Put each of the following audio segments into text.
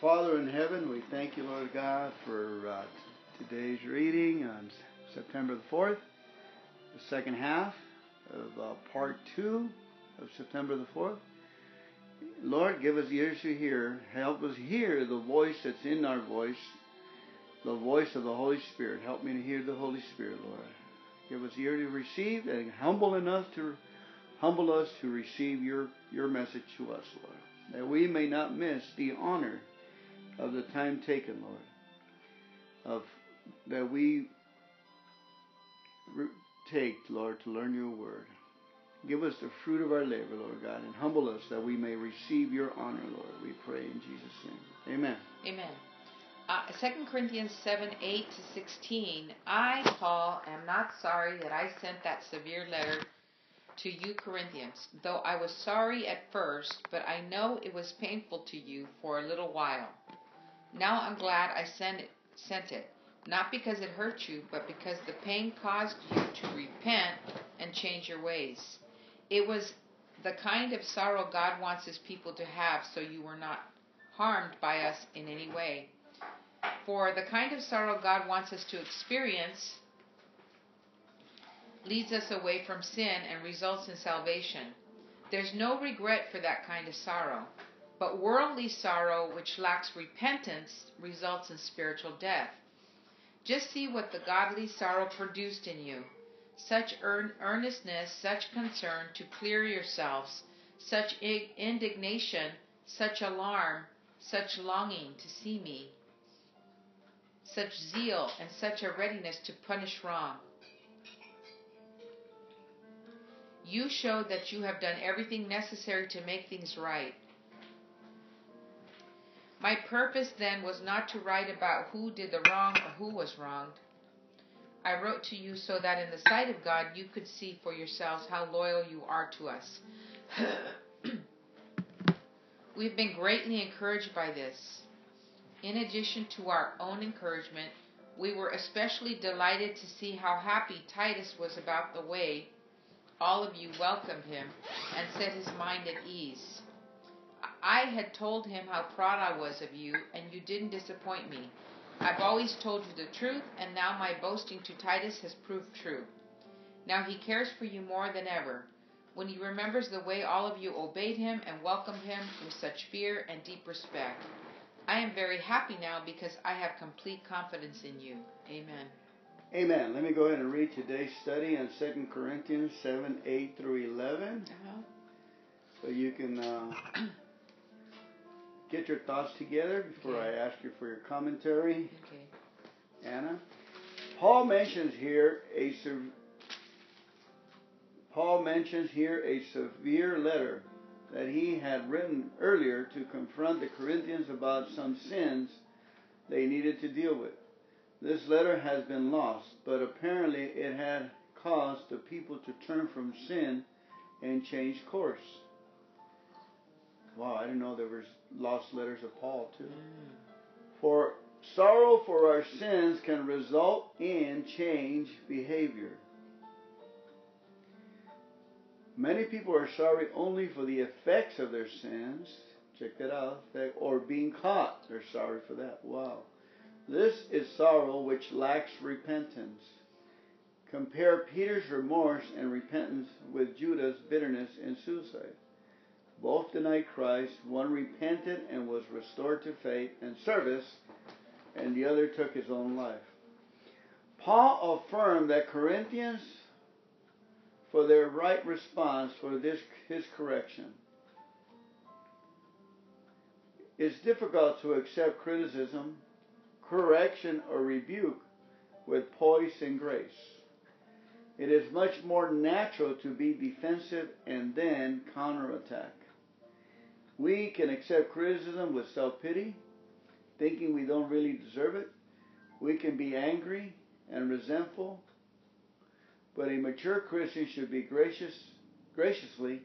Father in heaven, we thank you, Lord God, for uh, today's reading on September the 4th, the second half of uh, part two of September the 4th. Lord, give us ears to hear. Help us hear the voice that's in our voice, the voice of the Holy Spirit. Help me to hear the Holy Spirit, Lord. Give us ear to receive and humble enough to humble us to receive your, your message to us, Lord. That we may not miss the honor of the time taken, Lord. Of that we take, Lord, to learn your word. Give us the fruit of our labor, Lord God, and humble us that we may receive your honor, Lord. We pray in Jesus' name. Amen. Amen. Uh, 2 Corinthians 7 8 to 16. I, Paul, am not sorry that I sent that severe letter to you, Corinthians, though I was sorry at first, but I know it was painful to you for a little while. Now I'm glad I sent it, sent it, not because it hurt you, but because the pain caused you to repent and change your ways. It was the kind of sorrow God wants his people to have so you were not harmed by us in any way. For the kind of sorrow God wants us to experience leads us away from sin and results in salvation. There's no regret for that kind of sorrow. But worldly sorrow, which lacks repentance, results in spiritual death. Just see what the godly sorrow produced in you such earnestness, such concern to clear yourselves, such indignation, such alarm, such longing to see me, such zeal, and such a readiness to punish wrong. You showed that you have done everything necessary to make things right. My purpose then was not to write about who did the wrong or who was wronged. I wrote to you so that in the sight of God you could see for yourselves how loyal you are to us. We've been greatly encouraged by this. In addition to our own encouragement, we were especially delighted to see how happy Titus was about the way all of you welcomed him and set his mind at ease. I had told him how proud I was of you, and you didn't disappoint me. I've always told you the truth, and now my boasting to Titus has proved true. Now he cares for you more than ever, when he remembers the way all of you obeyed him and welcomed him with such fear and deep respect. I am very happy now because I have complete confidence in you. Amen. Amen. Let me go ahead and read today's study on 2 Corinthians 7 8 through 11. Uh-huh. So you can uh, get your thoughts together before okay. I ask you for your commentary. Okay. Anna. Paul mentions here a Paul mentions here a severe letter that he had written earlier to confront the Corinthians about some sins they needed to deal with. This letter has been lost, but apparently it had caused the people to turn from sin and change course. Wow, I didn't know there was lost letters of Paul too. For sorrow for our sins can result in change behavior. Many people are sorry only for the effects of their sins. Check that out. Or being caught. They're sorry for that. Wow. This is sorrow which lacks repentance. Compare Peter's remorse and repentance with Judas's bitterness and suicide. Both denied Christ. One repented and was restored to faith and service, and the other took his own life. Paul affirmed that Corinthians, for their right response for this his correction, it's difficult to accept criticism, correction, or rebuke with poise and grace. It is much more natural to be defensive and then counterattack. We can accept criticism with self pity, thinking we don't really deserve it. We can be angry and resentful. But a mature Christian should be gracious, graciously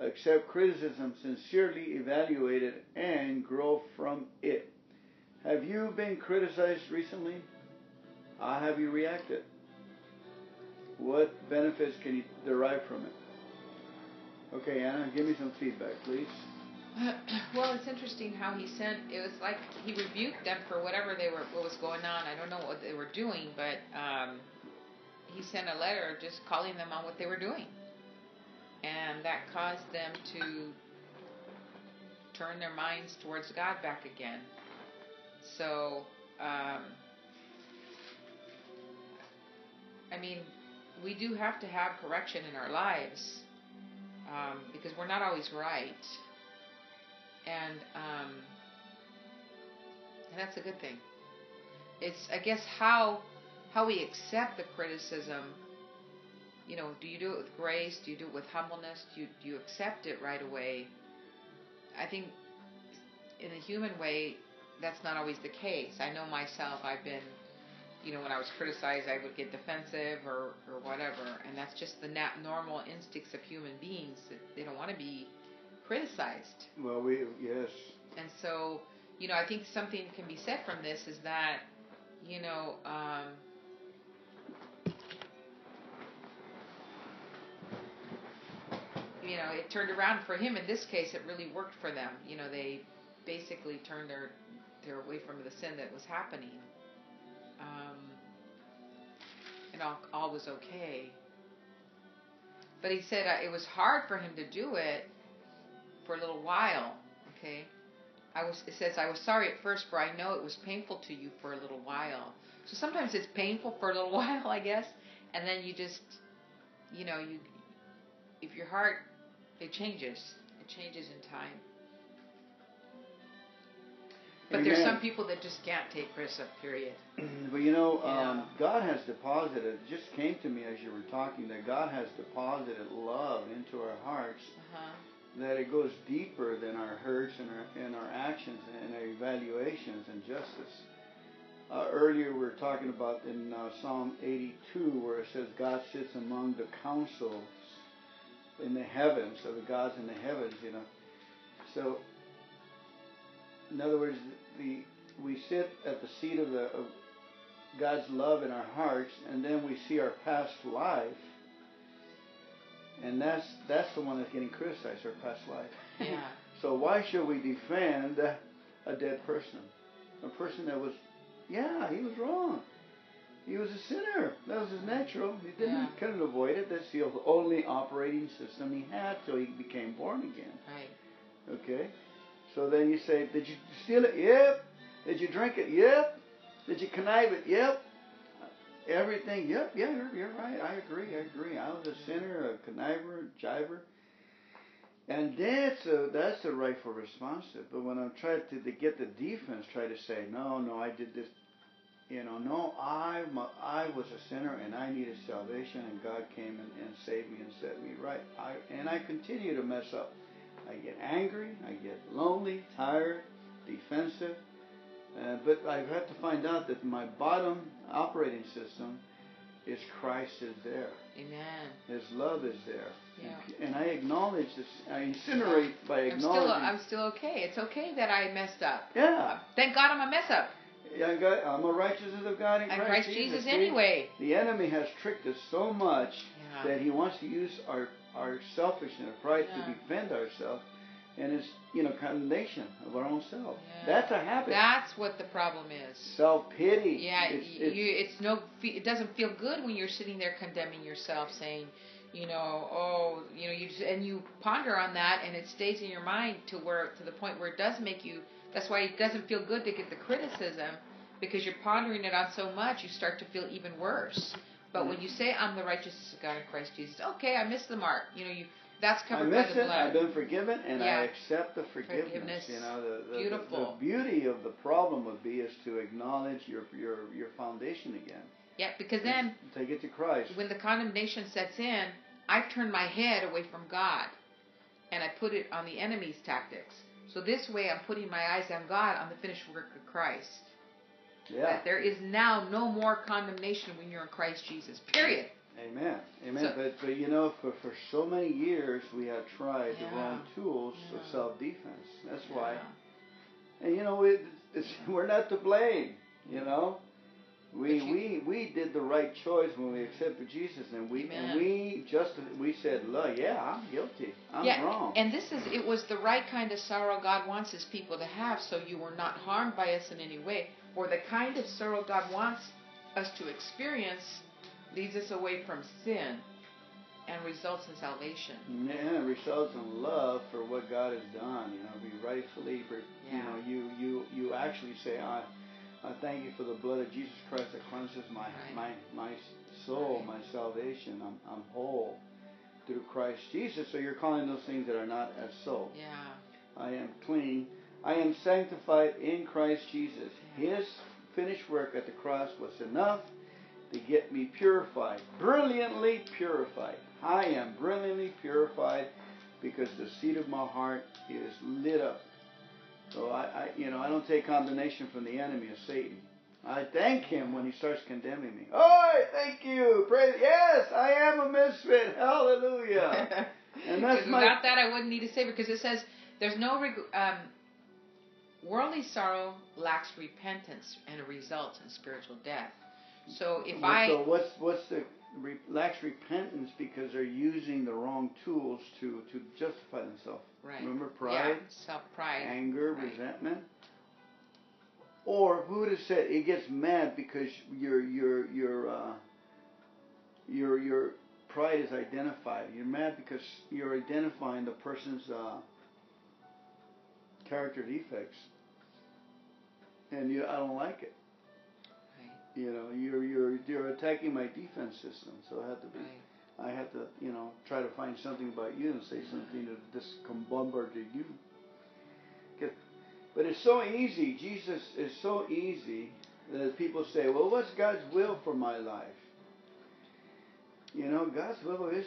accept criticism, sincerely evaluate it, and grow from it. Have you been criticized recently? How have you reacted? What benefits can you derive from it? Okay, Anna, give me some feedback, please. well, it's interesting how he sent. It was like he rebuked them for whatever they were, what was going on. I don't know what they were doing, but um, he sent a letter just calling them on what they were doing, and that caused them to turn their minds towards God back again. So, um, I mean, we do have to have correction in our lives um, because we're not always right and um, and that's a good thing. It's I guess how how we accept the criticism. You know, do you do it with grace? Do you do it with humbleness? Do you do you accept it right away? I think in the human way, that's not always the case. I know myself. I've been, you know, when I was criticized, I would get defensive or or whatever, and that's just the nat- normal instincts of human beings. They don't want to be criticized. Well, we yes. And so, you know, I think something can be said from this is that, you know, um, you know, it turned around for him. In this case, it really worked for them. You know, they basically turned their their away from the sin that was happening, um, and all all was okay. But he said uh, it was hard for him to do it for a little while. Okay, I was. It says I was sorry at first, for I know it was painful to you for a little while. So sometimes it's painful for a little while, I guess, and then you just, you know, you, if your heart, it changes. It changes in time. But Amen. there's some people that just can't take criticism. Period. but you know, um, God has deposited. It just came to me as you were talking that God has deposited love into our hearts. Uh huh. That it goes deeper than our hurts and our and our actions and our evaluations and justice. Uh, earlier we were talking about in uh, Psalm 82 where it says God sits among the councils in the heavens, so the gods in the heavens, you know. So, in other words, the we sit at the seat of the of God's love in our hearts, and then we see our past life, and that's that's the one that's getting criticized, our past life. Yeah. So why should we defend a dead person, a person that was, yeah, he was wrong. He was a sinner. That was his natural. He didn't Yeah. couldn't avoid it. That's the only operating system he had till he became born again. Right. Okay? So then you say, Did you steal it? Yep. Did you drink it? Yep. Did you connive it? Yep. Everything? Yep. Yeah, you're, you're right. I agree. I agree. I was a sinner, a conniver, a jiver. And that's a, that's the rightful response. But when I'm trying to, to get the defense, try to say, no, no, I did this. You know, no, I, I was a sinner and I needed salvation, and God came and, and saved me and set me right. I, and I continue to mess up. I get angry, I get lonely, tired, defensive. Uh, but I've had to find out that my bottom operating system is Christ is there. Amen. His love is there. Yeah. And I acknowledge this. I incinerate by I'm still, acknowledging. I'm still okay. It's okay that I messed up. yeah. Thank God I'm a mess up. Yeah, I got, I'm a righteousness of God in Christ, Christ Jesus See, anyway. The enemy has tricked us so much Yeah. that he wants to use our, our selfishness and pride Yeah. to defend ourselves. And it's, you know, condemnation of our own self. Yeah. That's a habit. That's what the problem is. Self pity. Yeah, It's, it's, you, it's no, it doesn't feel good when you're sitting there condemning yourself, saying, you know, oh, you know, you just, and you ponder on that, and it stays in your mind to where to the point where it does make you. That's why it doesn't feel good to get the criticism, because you're pondering it on so much, you start to feel even worse. But mm-hmm. when you say, "I'm the righteousness of God in Christ Jesus," okay, I missed the mark. You know, you that's I covered by miss the it. I've been forgiven, and Yeah. I accept the forgiveness. Forgiveness. You know, the, the, Beautiful. The, the beauty of the problem would be is to acknowledge your your your foundation again. yeah, because then take it to Christ. when the condemnation sets in, I've turned my head away from God and I put it on the enemy's tactics. So this way I'm putting my eyes on God on the finished work of Christ. Yeah. That there is now no more condemnation when you're in Christ Jesus. Period. Amen. Amen. So- but but you know, for for so many years we have tried the wrong tools of self defense. That's why. And you know, it's, we're not to blame. You know, We you- we we did the right choice when we accepted Jesus, and we Amen. and we just we said, "Look, yeah, I'm guilty. I'm yeah, wrong." and this is it was the right kind of sorrow God wants His people to have, so you were not harmed by us in any way. or the kind of sorrow God wants us to experience leads us away from sin and results in salvation. Yeah, it results in love for what God has done. You know, we rightfully, you know, you you you actually say, "I, I thank you for the blood of Jesus Christ that cleanses my Right. my my soul, Right. my salvation. I'm I'm whole through Christ Jesus." So you're calling those things that are not as so. Yeah. I am clean. I am sanctified in Christ Jesus. Yeah. His finished work at the cross was enough to get me purified, brilliantly purified. I am brilliantly purified because the seat of my heart is lit up. So I, I you know, I don't take condemnation from the enemy of Satan. I thank him when he starts condemning me. Oh, thank you. Praise. Yes, I am a misfit. Hallelujah. And that's my- without that, I wouldn't need to say because it says there's no reg- um, worldly sorrow lacks repentance and results in spiritual death. So if I so what's what's the re, lacks repentance because they're using the wrong tools to to justify themselves. right, Remember yeah, pride, self pride, anger, right. resentment. Or who would have said it gets mad because your your your uh, your your pride is identified. You're mad because you're identifying the person's uh, character defects, and you I don't like it. You know, you're you're you're attacking my defense system, so I have to be. right. I have to, you know, try to find something about you and say something to discombobulate you. But it's so easy. Jesus is so easy that people say, "Well, what's God's will for my life?" You know, God's will is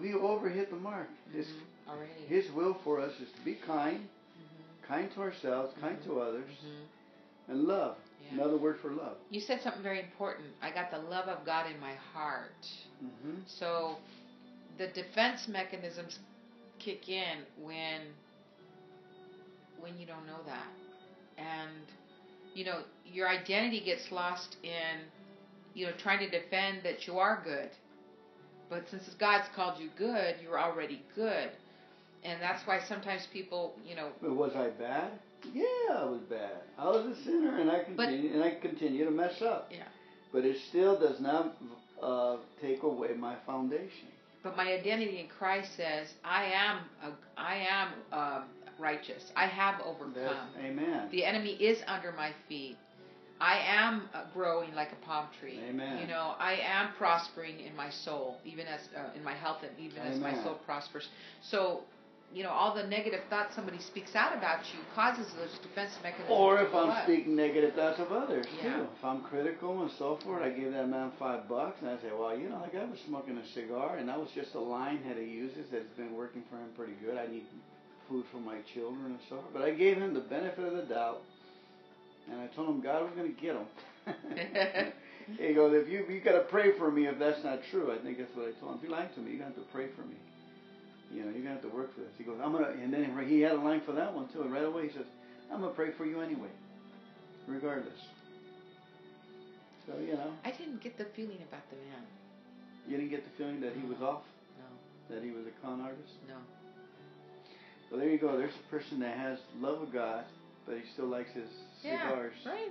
we overhit the mark. His, Mhm, already. His will for us is to be kind, Mhm, kind to ourselves, kind Mhm. to others, mhm. and love. Yeah. Another word for love. You said something very important. I got the love of God in my heart. hmm So the defense mechanisms kick in when when you don't know that. And you know, your identity gets lost in you know trying to defend that you are good. But since God's called you good, you're already good. And that's why sometimes people, you know, But was I bad? Yeah, I was bad. I was a sinner, and I But- continue and I continue to mess up. Yeah. But it still does not uh, take away my foundation. but my identity in Christ says I am a, I am um, righteous. I have overcome. That's, amen. The enemy is under my feet. I am uh, growing like a palm tree. Amen. You know, I am prospering in my soul, even as uh, in my health, and even as my soul prospers. So, you know, all the negative thoughts somebody speaks out about you causes those defense mechanisms. Or if I'm up. speaking negative thoughts of others Yeah. too. If I'm critical and so forth, I give that man five bucks and I say, well, you know, that guy was smoking a cigar and that was just a line that he uses that's been working for him pretty good. I need food for my children and so forth. But I gave him the benefit of the doubt and I told him God was going to get him. he goes, if you you got to pray for me if that's not true. I think that's what I told him. If you're lying to me, to have to pray for me. You know, you're going to have to work for this. He goes, I'm going to, and then he had a line for that one too. And right away he says, I'm going to pray for you anyway, regardless. So, you know, I didn't get the feeling about the man. you didn't get the feeling that he was off, No, that he was a con artist. no. Well, there you go. There's a person that has love of God, but he still likes his Yeah, cigars. right.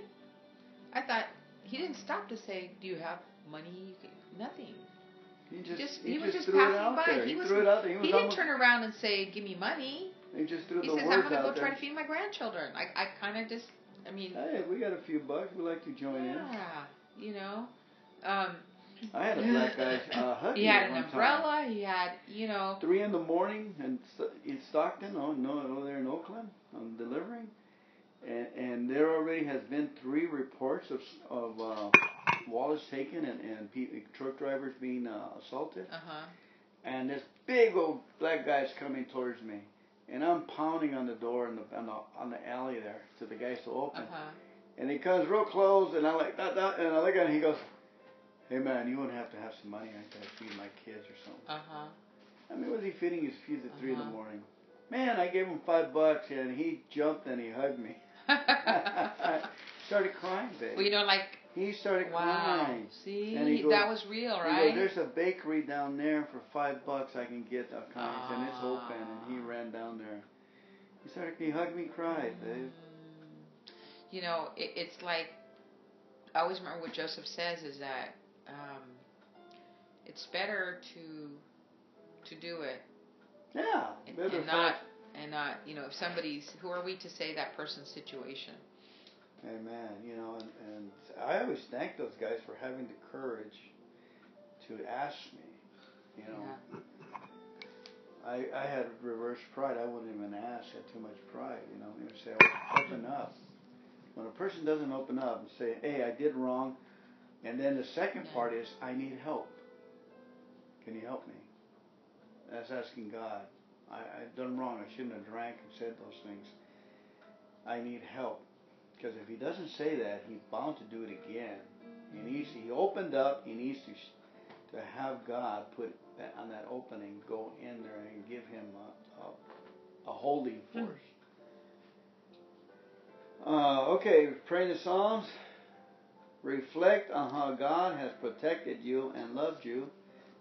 I thought he didn't stop to say, "Do you have money?" Nothing. He just, just he he was just passing by. there. He, He, was, threw it out there. He was he didn't almost, turn around and say, "Give me money." he just threw He the says, words "I'm gonna go there. try to feed my grandchildren." I I kind of just, I mean, Hey, we got a few bucks. We'd like to join in. yeah, you know. Um, I had a black guy uh, hug he had an umbrella. He had, you know, Three in the morning and in Stockton, oh no, over there in Oakland, I'm delivering, and and there already has been three reports of of uh, wallets taken and and truck drivers being uh, assaulted, uh huh. and this big old black guy is coming towards me, and I'm pounding on the door in the on the on the alley there to the guys to Uh open, huh. and he comes real close, and I like that, that and I look at him, he goes. Hey man, you wouldn't have to have some money. I could feed my kids or something. Uh huh. I mean, was he feeding his kids at 3 in the Uh-huh. morning? Man, I gave him five bucks and he jumped and he hugged me. Started crying, babe. Well, you know, like He started Wow. crying. See, he goes- that was real, right? goes, There's a bakery down there for five bucks I can get a kind and it's open. And he Ah. ran down there. He started, he hugged me, cried. babe. you know, it, it's like I always remember what Joseph says is that um, it's better to to do it Yeah. and, better and not and not you know if somebody's who are we to say that person's situation Amen. You know, and, and I always thank those guys for having the courage to ask me. You know, I I had reverse pride. I wouldn't even ask. I had too much pride. You know, you say, "Oh, open up. When a person doesn't open up and say, "Hey, I did wrong," and then the second Yeah. part is, "I need help. Can you help me?" That's asking God. I, I've done wrong. I shouldn't have drank and said those things. I need help. Because if he doesn't say that, he's bound to do it again. He needs. He opened up. He needs to to have God put that, on that opening, go in there and give him a, a, a holding force. Uh, okay, praying the Psalms. Reflect on how God has protected you and loved you.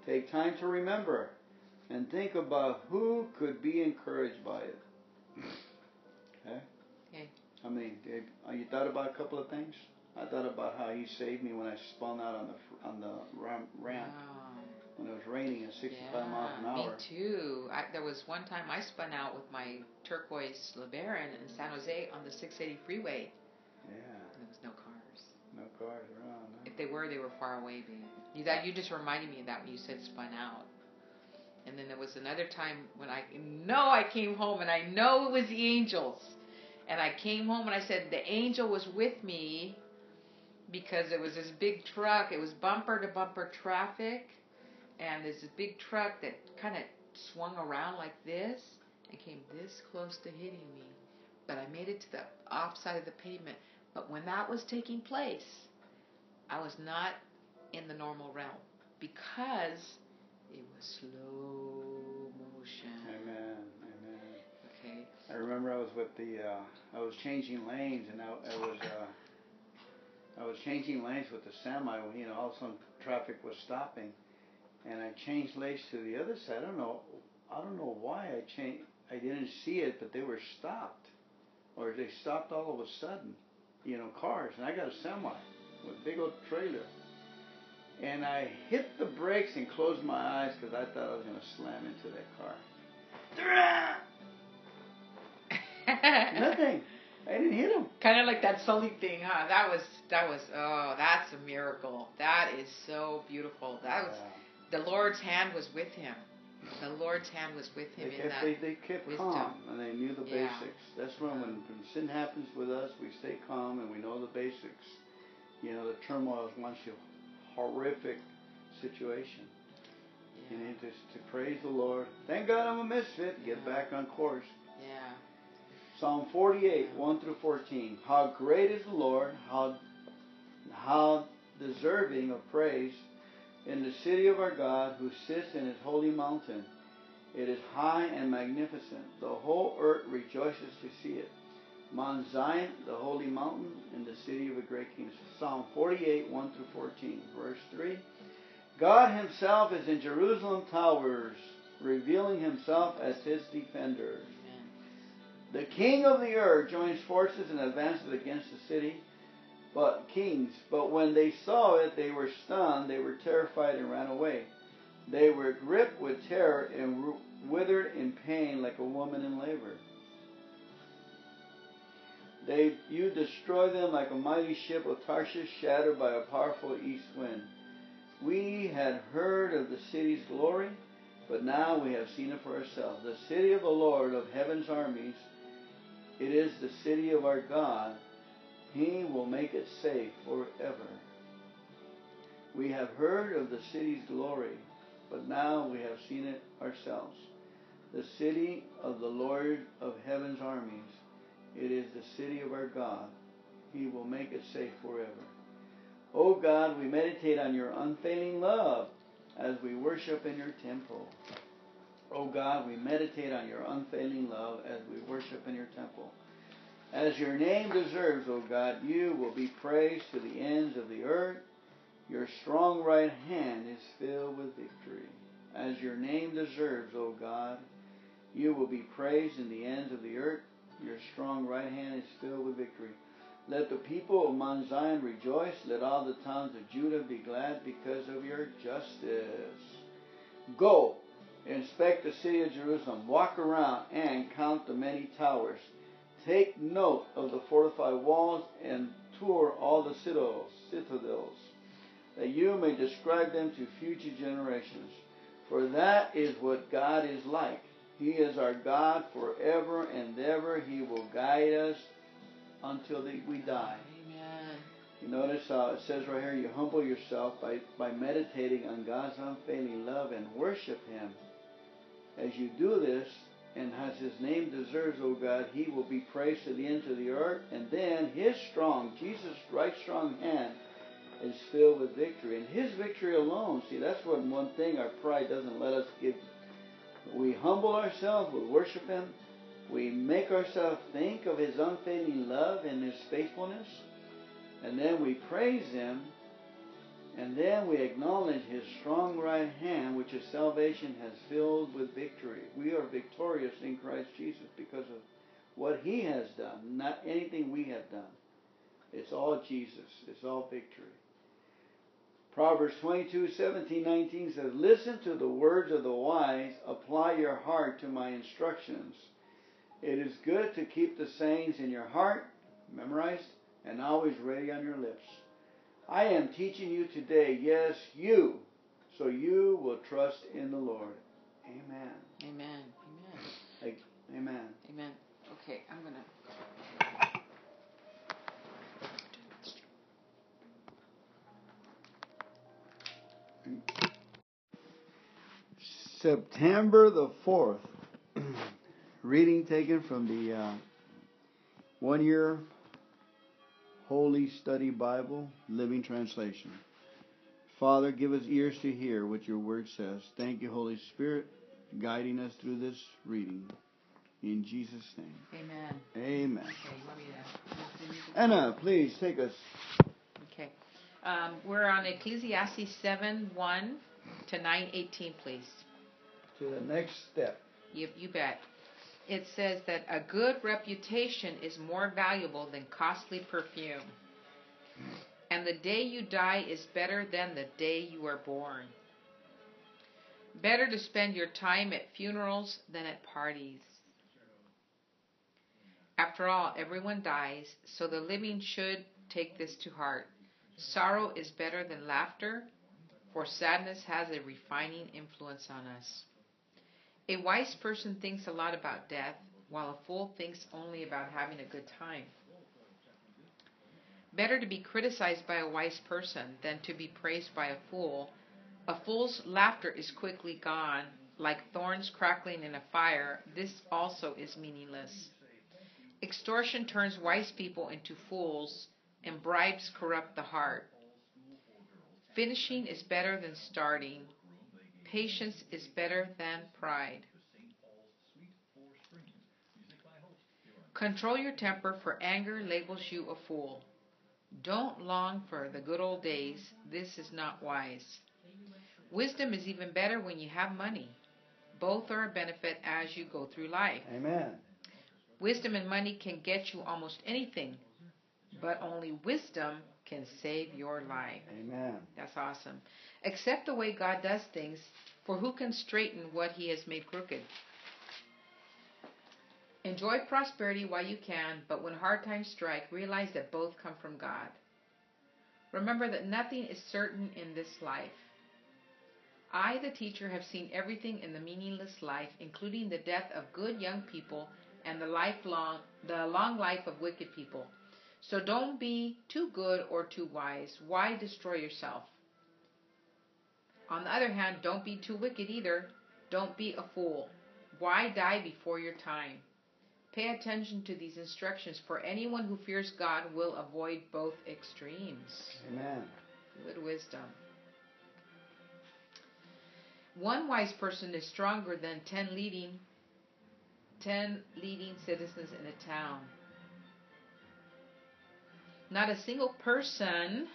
Take time to remember and think about who could be encouraged by it. Okay? Okay. I mean, did, uh, you thought about a couple of things? I thought about how he saved me when I spun out on the on the ramp Wow. when it was raining at 65 yeah, miles an hour. Me too. I, there was one time I spun out with my turquoise LeBaron in San Jose on the 680 freeway. Yeah, There was no cars. no cars around. huh? If they were, they were far away, babe. You that you just reminded me of that when you said spun out. And then there was another time when I know I came home and I know it was the angels. And I came home and I said the angel was with me because it was this big truck. It was bumper to bumper traffic, and there's this big truck that kind of swung around like this and came this close to hitting me. But I made it to the off side of the pavement. But when that was taking place, I was not in the normal realm because it was slow motion. Amen, amen. Okay. I remember I was with the, uh, I was changing lanes and I, I was, uh, I was changing lanes with the semi. When, you know, all of a sudden traffic was stopping, and I changed lanes to the other side. I don't know, I don't know why I changed. I didn't see it, but they were stopped, or they stopped all of a sudden. You know, cars, and I got a semi with a big old trailer. And I hit the brakes and closed my eyes because I thought I was going to slam into that car. Nothing. I didn't hit him. kind of like that Sully thing, huh? That was that was oh, that's a miracle. That is so beautiful. That was the Lord's hand was with him. The Lord's hand was with They him in kept, that. they, they kept wisdom. calm and they knew the Yeah. basics. That's when, when when sin happens with us, we stay calm and we know the basics. You know, the turmoil is once a horrific situation. You Yeah. need to, to praise the Lord. Thank God I'm a misfit. Get Yeah. back on course. yeah. Psalm 48, 1 through 14. How great is the Lord, how, how deserving of praise in the city of our God who sits in his holy mountain. It is high and magnificent. The whole earth rejoices to see it. Mount Zion, the holy mountain, in the city of a great king. Psalm 48, 1 through 14. Verse 3. God himself is in Jerusalem towers, revealing himself as his defender. The king of the earth joins forces and advances against the city, but kings. But when they saw it, they were stunned, they were terrified and ran away. They were gripped with terror and withered in pain like a woman in labor. They, you destroy them like a mighty ship of Tarshish shattered by a powerful east wind. We had heard of the city's glory, but now we have seen it for ourselves. The city of the Lord of heaven's armies, it is the city of our God. He will make it safe forever. We have heard of the city's glory, but now we have seen it ourselves. The city of the Lord of heaven's armies, it is the city of our God. He will make it safe forever. O God, we meditate on your unfailing love as we worship in your temple. O God, we meditate on your unfailing love as we worship in your temple. As your name deserves, O God, you will be praised to the ends of the earth. Your strong right hand is filled with victory. As your name deserves, O God, you will be praised in the ends of the earth. Your strong right hand is filled with victory. Let the people of Mount Zion rejoice. Let all the towns of Judah be glad because of your justice. Go, inspect the city of Jerusalem, walk around and count the many towers. Take note of the fortified walls and tour all the citadels, that you may describe them to future generations. For that is what God is like. He is our God forever and ever. He will guide us until we die. Amen. You notice uh, it says right here, you humble yourself by, by meditating on God's unfailing love and worship Him. As you do this, and as His name deserves, O God, He will be praised to the ends of the earth. And then His strong, Jesus' right strong hand is filled with victory. And His victory alone, see, that's what one thing our pride doesn't let us give. We humble ourselves, we worship Him, we make ourselves think of His unfailing love and His faithfulness, and then we praise Him, and then we acknowledge His strong right hand, which His salvation has filled with victory. We are victorious in Christ Jesus because of what He has done, not anything we have done. It's all Jesus. It's all victory. Proverbs 22, 17, 19 says, Listen to the words of the wise, apply your heart to my instructions. It is good to keep the sayings in your heart, memorized, and always ready on your lips. I am teaching you today, yes, you, so you will trust in the Lord. Amen. Amen. Amen. Amen. Amen. Okay, I'm going to. September the 4th. Reading taken from the uh, one year Holy Study Bible, Living Translation. Father, give us ears to hear what your word says. Thank you, Holy Spirit, guiding us through this reading. In Jesus' name. Amen. Amen. Okay, Anna, please take us. Okay. Um, we're on Ecclesiastes 7 1 to 9 18, please. To the next step. You, you bet it says that a good reputation is more valuable than costly perfume. And the day you die is better than the day you are born. Better to spend your time at funerals than at parties. After all, everyone dies, so the living should take this to heart. Sorrow is better than laughter, for sadness has a refining influence on us. A wise person thinks a lot about death, while a fool thinks only about having a good time. Better to be criticized by a wise person than to be praised by a fool. A fool's laughter is quickly gone, like thorns crackling in a fire. This also is meaningless. Extortion turns wise people into fools, and bribes corrupt the heart. Finishing is better than starting. Patience is better than pride. Control your temper, for anger labels you a fool. Don't long for the good old days. This is not wise. Wisdom is even better when you have money. Both are a benefit as you go through life. Amen. Wisdom and money can get you almost anything, but only wisdom can save your life. Amen. That's awesome. Accept the way God does things, for who can straighten what he has made crooked? Enjoy prosperity while you can, but when hard times strike, realize that both come from God. Remember that nothing is certain in this life. I, the teacher, have seen everything in the meaningless life, including the death of good young people and the lifelong the long life of wicked people. So don't be too good or too wise. Why destroy yourself? On the other hand, don't be too wicked either. Don't be a fool. Why die before your time? Pay attention to these instructions, for anyone who fears God will avoid both extremes. Amen. Good wisdom. One wise person is stronger than ten leading ten leading citizens in a town. Not a single person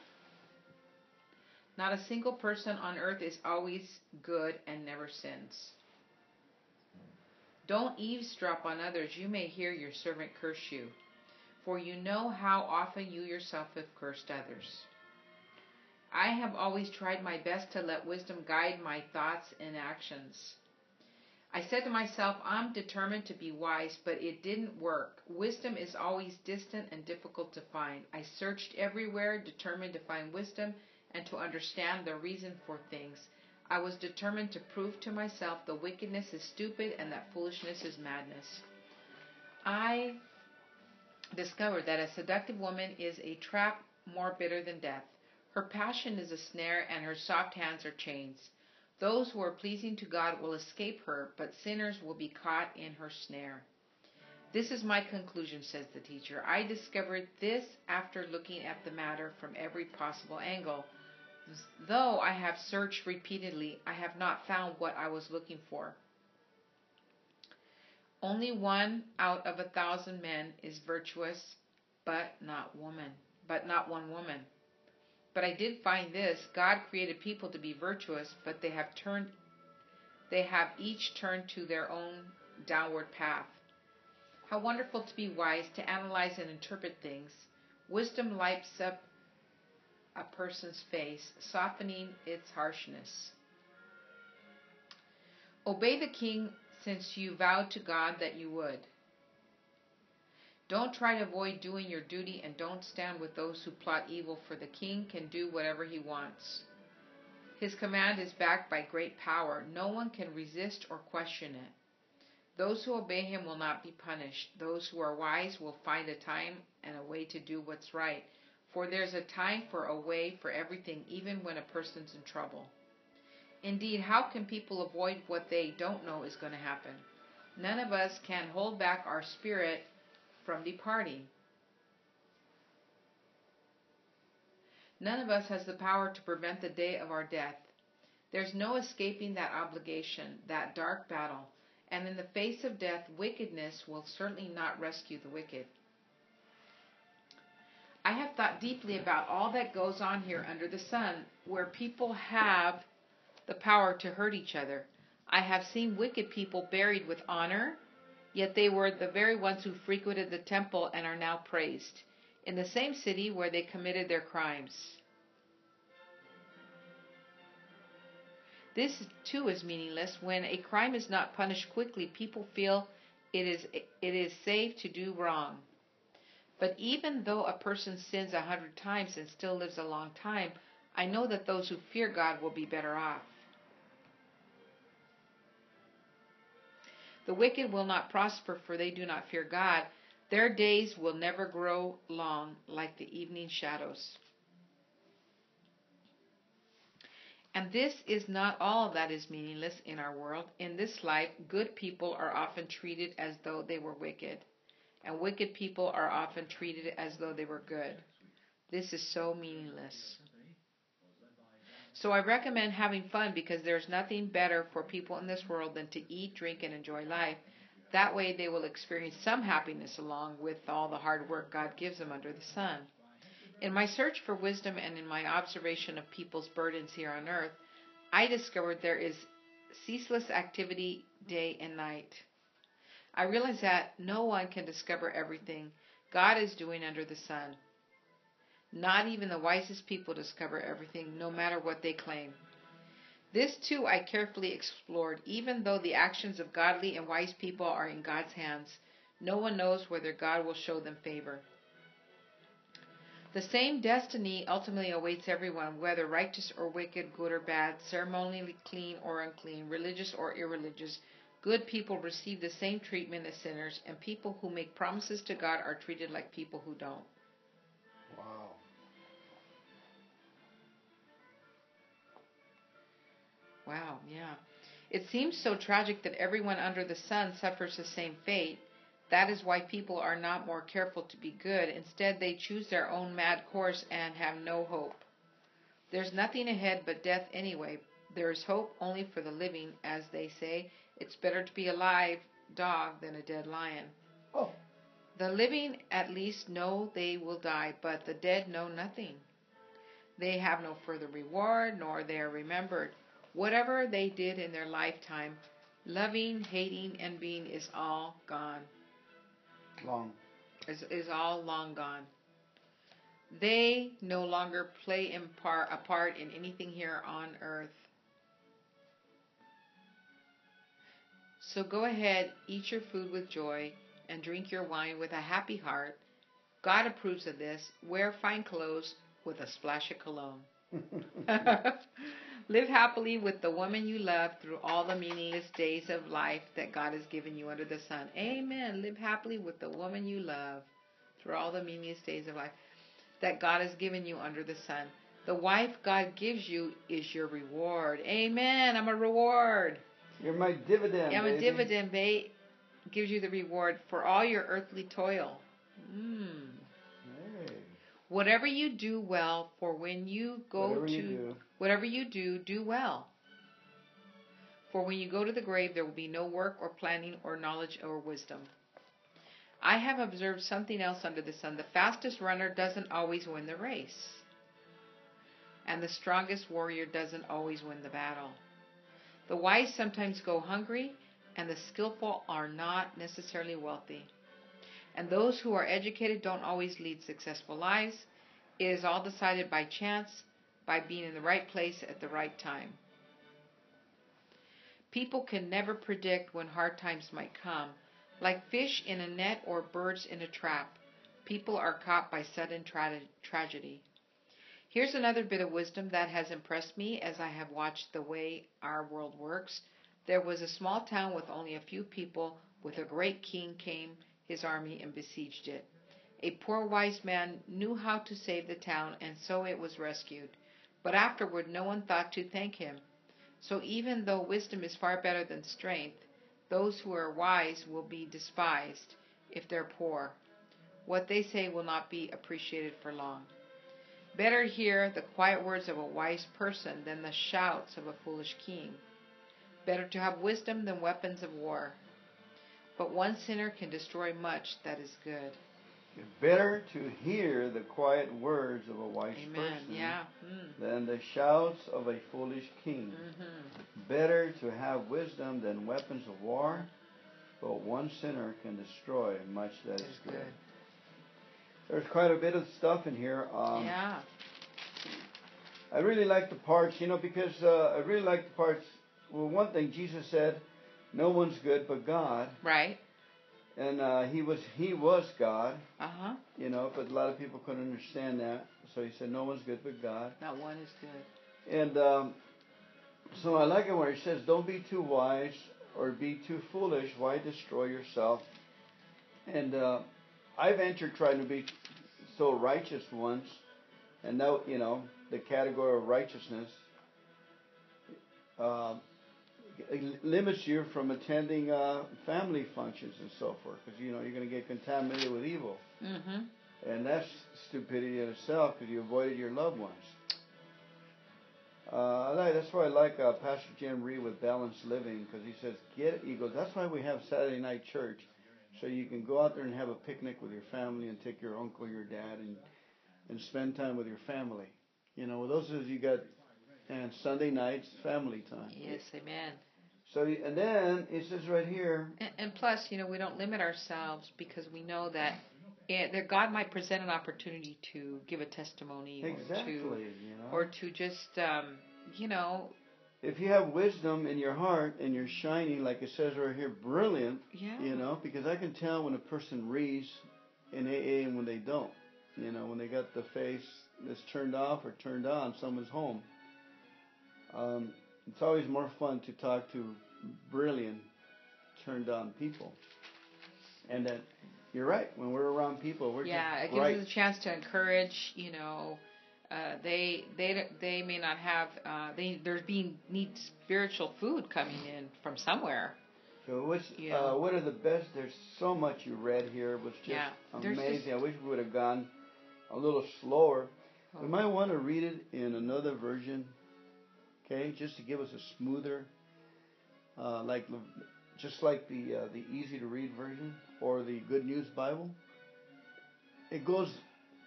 not a single person on earth is always good and never sins. Don't eavesdrop on others. You may hear your servant curse you, for you know how often you yourself have cursed others. I have always tried my best to let wisdom guide my thoughts and actions. I said to myself, I'm determined to be wise, but it didn't work. Wisdom is always distant and difficult to find. I searched everywhere, determined to find wisdom and to understand the reason for things. I was determined to prove to myself the wickedness is stupid and that foolishness is madness. I discovered that a seductive woman is a trap more bitter than death. Her passion is a snare, and her soft hands are chains. Those who are pleasing to God will escape her, but sinners will be caught in her snare. This is my conclusion, says the teacher. I discovered this after looking at the matter from every possible angle. Though I have searched repeatedly, I have not found what I was looking for. Only one out of a thousand men is virtuous, but not woman, but not one woman. But I did find this, God created people to be virtuous, but they have turned they have each turned to their own downward path. How wonderful to be wise, to analyze and interpret things. Wisdom lights up a person's face, softening its harshness. Obey the king since you vowed to God that you would. Don't try to avoid doing your duty and don't stand with those who plot evil, for the king can do whatever he wants. His command is backed by great power. No one can resist or question it. Those who obey him will not be punished. Those who are wise will find a time and a way to do what's right. For there's a time for a way for everything, even when a person's in trouble. Indeed, how can people avoid what they don't know is going to happen? None of us can hold back our spirit from departing. None of us has the power to prevent the day of our death. There's no escaping that obligation, that dark battle, and in the face of death, wickedness will certainly not rescue the wicked. I have thought deeply about all that goes on here under the sun, where people have the power to hurt each other. I have seen wicked people buried with honor, yet they were the very ones who frequented the temple and are now praised, in the same city where they committed their crimes. This too is meaningless. When a crime is not punished quickly, people feel it is it is safe to do wrong. But even though a person sins a hundred times and still lives a long time, I know that those who fear God will be better off. The wicked will not prosper, for they do not fear God. Their days will never grow long like the evening shadows. And this is not all that is meaningless in our world. In this life, good people are often treated as though they were wicked and wicked people are often treated as though they were good. This is so meaningless. So I recommend having fun because there's nothing better for people in this world than to eat, drink, and enjoy life. That way they will experience some happiness along with all the hard work God gives them under the sun. In my search for wisdom and in my observation of people's burdens here on earth, I discovered there is ceaseless activity day and night. I realize that no one can discover everything God is doing under the sun. Not even the wisest people discover everything, no matter what they claim. This too I carefully explored. Even though the actions of godly and wise people are in God's hands, no one knows whether God will show them favor. The same destiny ultimately awaits everyone, whether righteous or wicked, good or bad, ceremonially clean or unclean, religious or irreligious, Good people receive the same treatment as sinners, and people who make promises to God are treated like people who don't. Wow. Wow, yeah. It seems so tragic that everyone under the sun suffers the same fate. That is why people are not more careful to be good. Instead, they choose their own mad course and have no hope. There's nothing ahead but death anyway. There is hope only for the living, as they say, it's better to be a live dog than a dead lion. Oh. The living at least know they will die, but the dead know nothing. They have no further reward, nor they are remembered. Whatever they did in their lifetime, loving, hating, and being is all gone. Long. Is, is all long gone. They no longer play in part, a part in anything here on earth. So go ahead, eat your food with joy, and drink your wine with a happy heart. God approves of this. Wear fine clothes with a splash of cologne. Live happily with the woman you love through all the meaningless days of life that God has given you under the sun. Amen. Live happily with the woman you love through all the meaningless days of life that God has given you under the sun. The wife God gives you is your reward. Amen. I'm a reward. You're my dividend. I'm baby. a dividend, babe. Gives you the reward for all your earthly toil. Mm. Whatever you do well, for when you go Whatever to you whatever you do, do well. For when you go to the grave, there will be no work or planning or knowledge or wisdom. I have observed something else under the sun. The fastest runner doesn't always win the race, and the strongest warrior doesn't always win the battle. The wise sometimes go hungry, and the skillful are not necessarily wealthy. And those who are educated don't always lead successful lives. It is all decided by chance, by being in the right place at the right time. People can never predict when hard times might come. Like fish in a net or birds in a trap, people are caught by sudden tra- tragedy. Here's another bit of wisdom that has impressed me as I have watched the way our world works. There was a small town with only a few people, with a great king came his army and besieged it. A poor wise man knew how to save the town, and so it was rescued. But afterward, no one thought to thank him. So even though wisdom is far better than strength, those who are wise will be despised if they're poor. What they say will not be appreciated for long. Better hear the quiet words of a wise person than the shouts of a foolish king. Better to have wisdom than weapons of war. But one sinner can destroy much that is good. It's better to hear the quiet words of a wise Amen. person Yeah. Mm. than the shouts of a foolish king. hmm Better to have wisdom than weapons of war, but one sinner can destroy much that is That's good. good. There's quite a bit of stuff in here. Um, yeah. I really like the parts, you know, because uh, I really like the parts. Well, one thing Jesus said, "No one's good but God," Right. and uh, he was he was God, Uh huh. you know, but a lot of people couldn't understand that. So he said, "No one's good but God." Not one is good. And um, so I like it where he says, "Don't be too wise or be too foolish. Why destroy yourself?" And uh, I've entered trying to be so righteous once, and now you know the category of righteousness uh, limits you from attending uh, family functions and so forth, because you know you're going to get contaminated with evil, Mm-hmm. and that's stupidity in itself because you avoided your loved ones. Uh, I like, that's why I like uh, Pastor Jim Reed with balanced living because he says get it. he goes that's why we have Saturday night church so you can go out there and have a picnic with your family and take your uncle your dad and and spend time with your family you know those is you got and Sunday nights family time Yes, amen. So and then it says right here And, and plus, you know, we don't limit ourselves because we know that it, that God might present an opportunity to give a testimony exactly or to you know or to just um, you know, if you have wisdom in your heart and you're shining like it says right here brilliant yeah. You know, because I can tell when a person reads in AA and when they don't. You know, when they got the face that's turned off or turned on, someone's home. Um, it's always more fun to talk to brilliant, turned on people. And that you're right. When we're around people, we're yeah, it gives right. us a chance to encourage. You know, uh, they they they may not have uh, they there's being need spiritual food coming in from somewhere. So what's uh, what are the best? There's so much you read here. It was just Yeah, amazing. I wish we would have gone a little slower. We Oh. might want to read it in another version, okay, just to give us a smoother, uh, like just like the uh, the easy to read version or the Good News Bible. it goes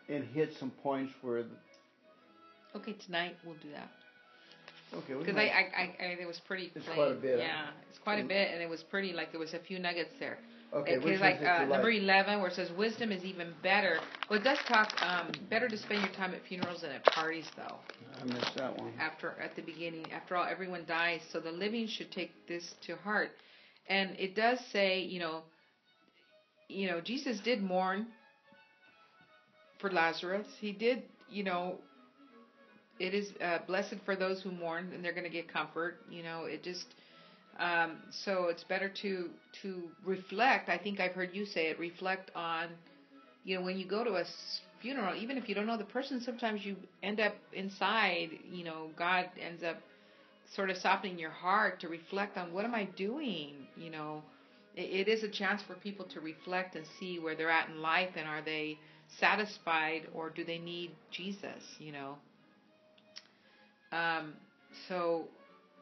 and hits some points where. The, Okay, tonight we'll do that. okay, Because I, I, I, I, it was pretty It's plain. quite a bit? Yeah, it's quite a bit, and it was pretty like there was a few nuggets there. Okay, Okay, which like uh, number like? eleven, where it says wisdom is even better. Well, it does talk um, better to spend your time at funerals than at parties, though. I missed that one. After at the beginning, after all, everyone dies, so the living should take this to heart. And it does say, you know, you know, Jesus did mourn for Lazarus. He did, you know, it is uh, blessed for those who mourn, and they're going to get comfort. You know, it just um, so it's better to to reflect. I think I've heard you say it. Reflect on, you know, when you go to a funeral, even if you don't know the person, sometimes you end up inside. You know, God ends up sort of softening your heart to reflect on what am I doing. You know, it, it is a chance for people to reflect and see where they're at in life, and are they satisfied or do they need Jesus? You know. Um, so,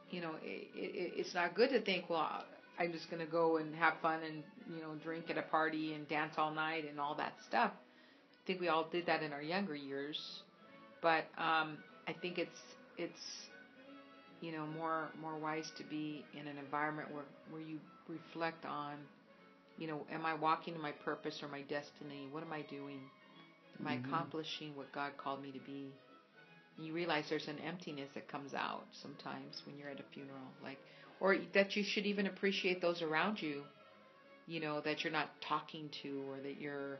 you know, it, it, it's not good to think, well, I'm just going to go and have fun and, you know, drink at a party and dance all night and all that stuff. I think we all did that in our younger years. But um, I think it's, it's, you know, more, more wise to be in an environment where, where you reflect on, you know, am I walking in my purpose or my destiny? What am I doing? Am I Mhm. accomplishing what God called me to be? You realize there's an emptiness that comes out sometimes when you're at a funeral like or that you should even appreciate those around you you know that you're not talking to or that you're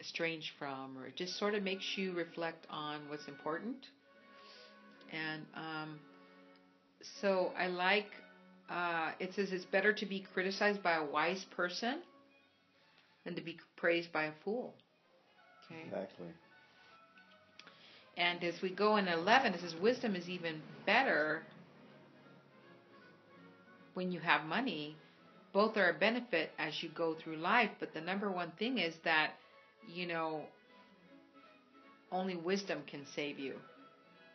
estranged from or it just sort of makes you reflect on what's important. And um, so i like uh, it says it's better to be criticized by a wise person than to be praised by a fool. Okay? Exactly. And as we go in 11, it says wisdom is even better when you have money. Both are a benefit as you go through life, but the number one thing is that, you know, only wisdom can save you.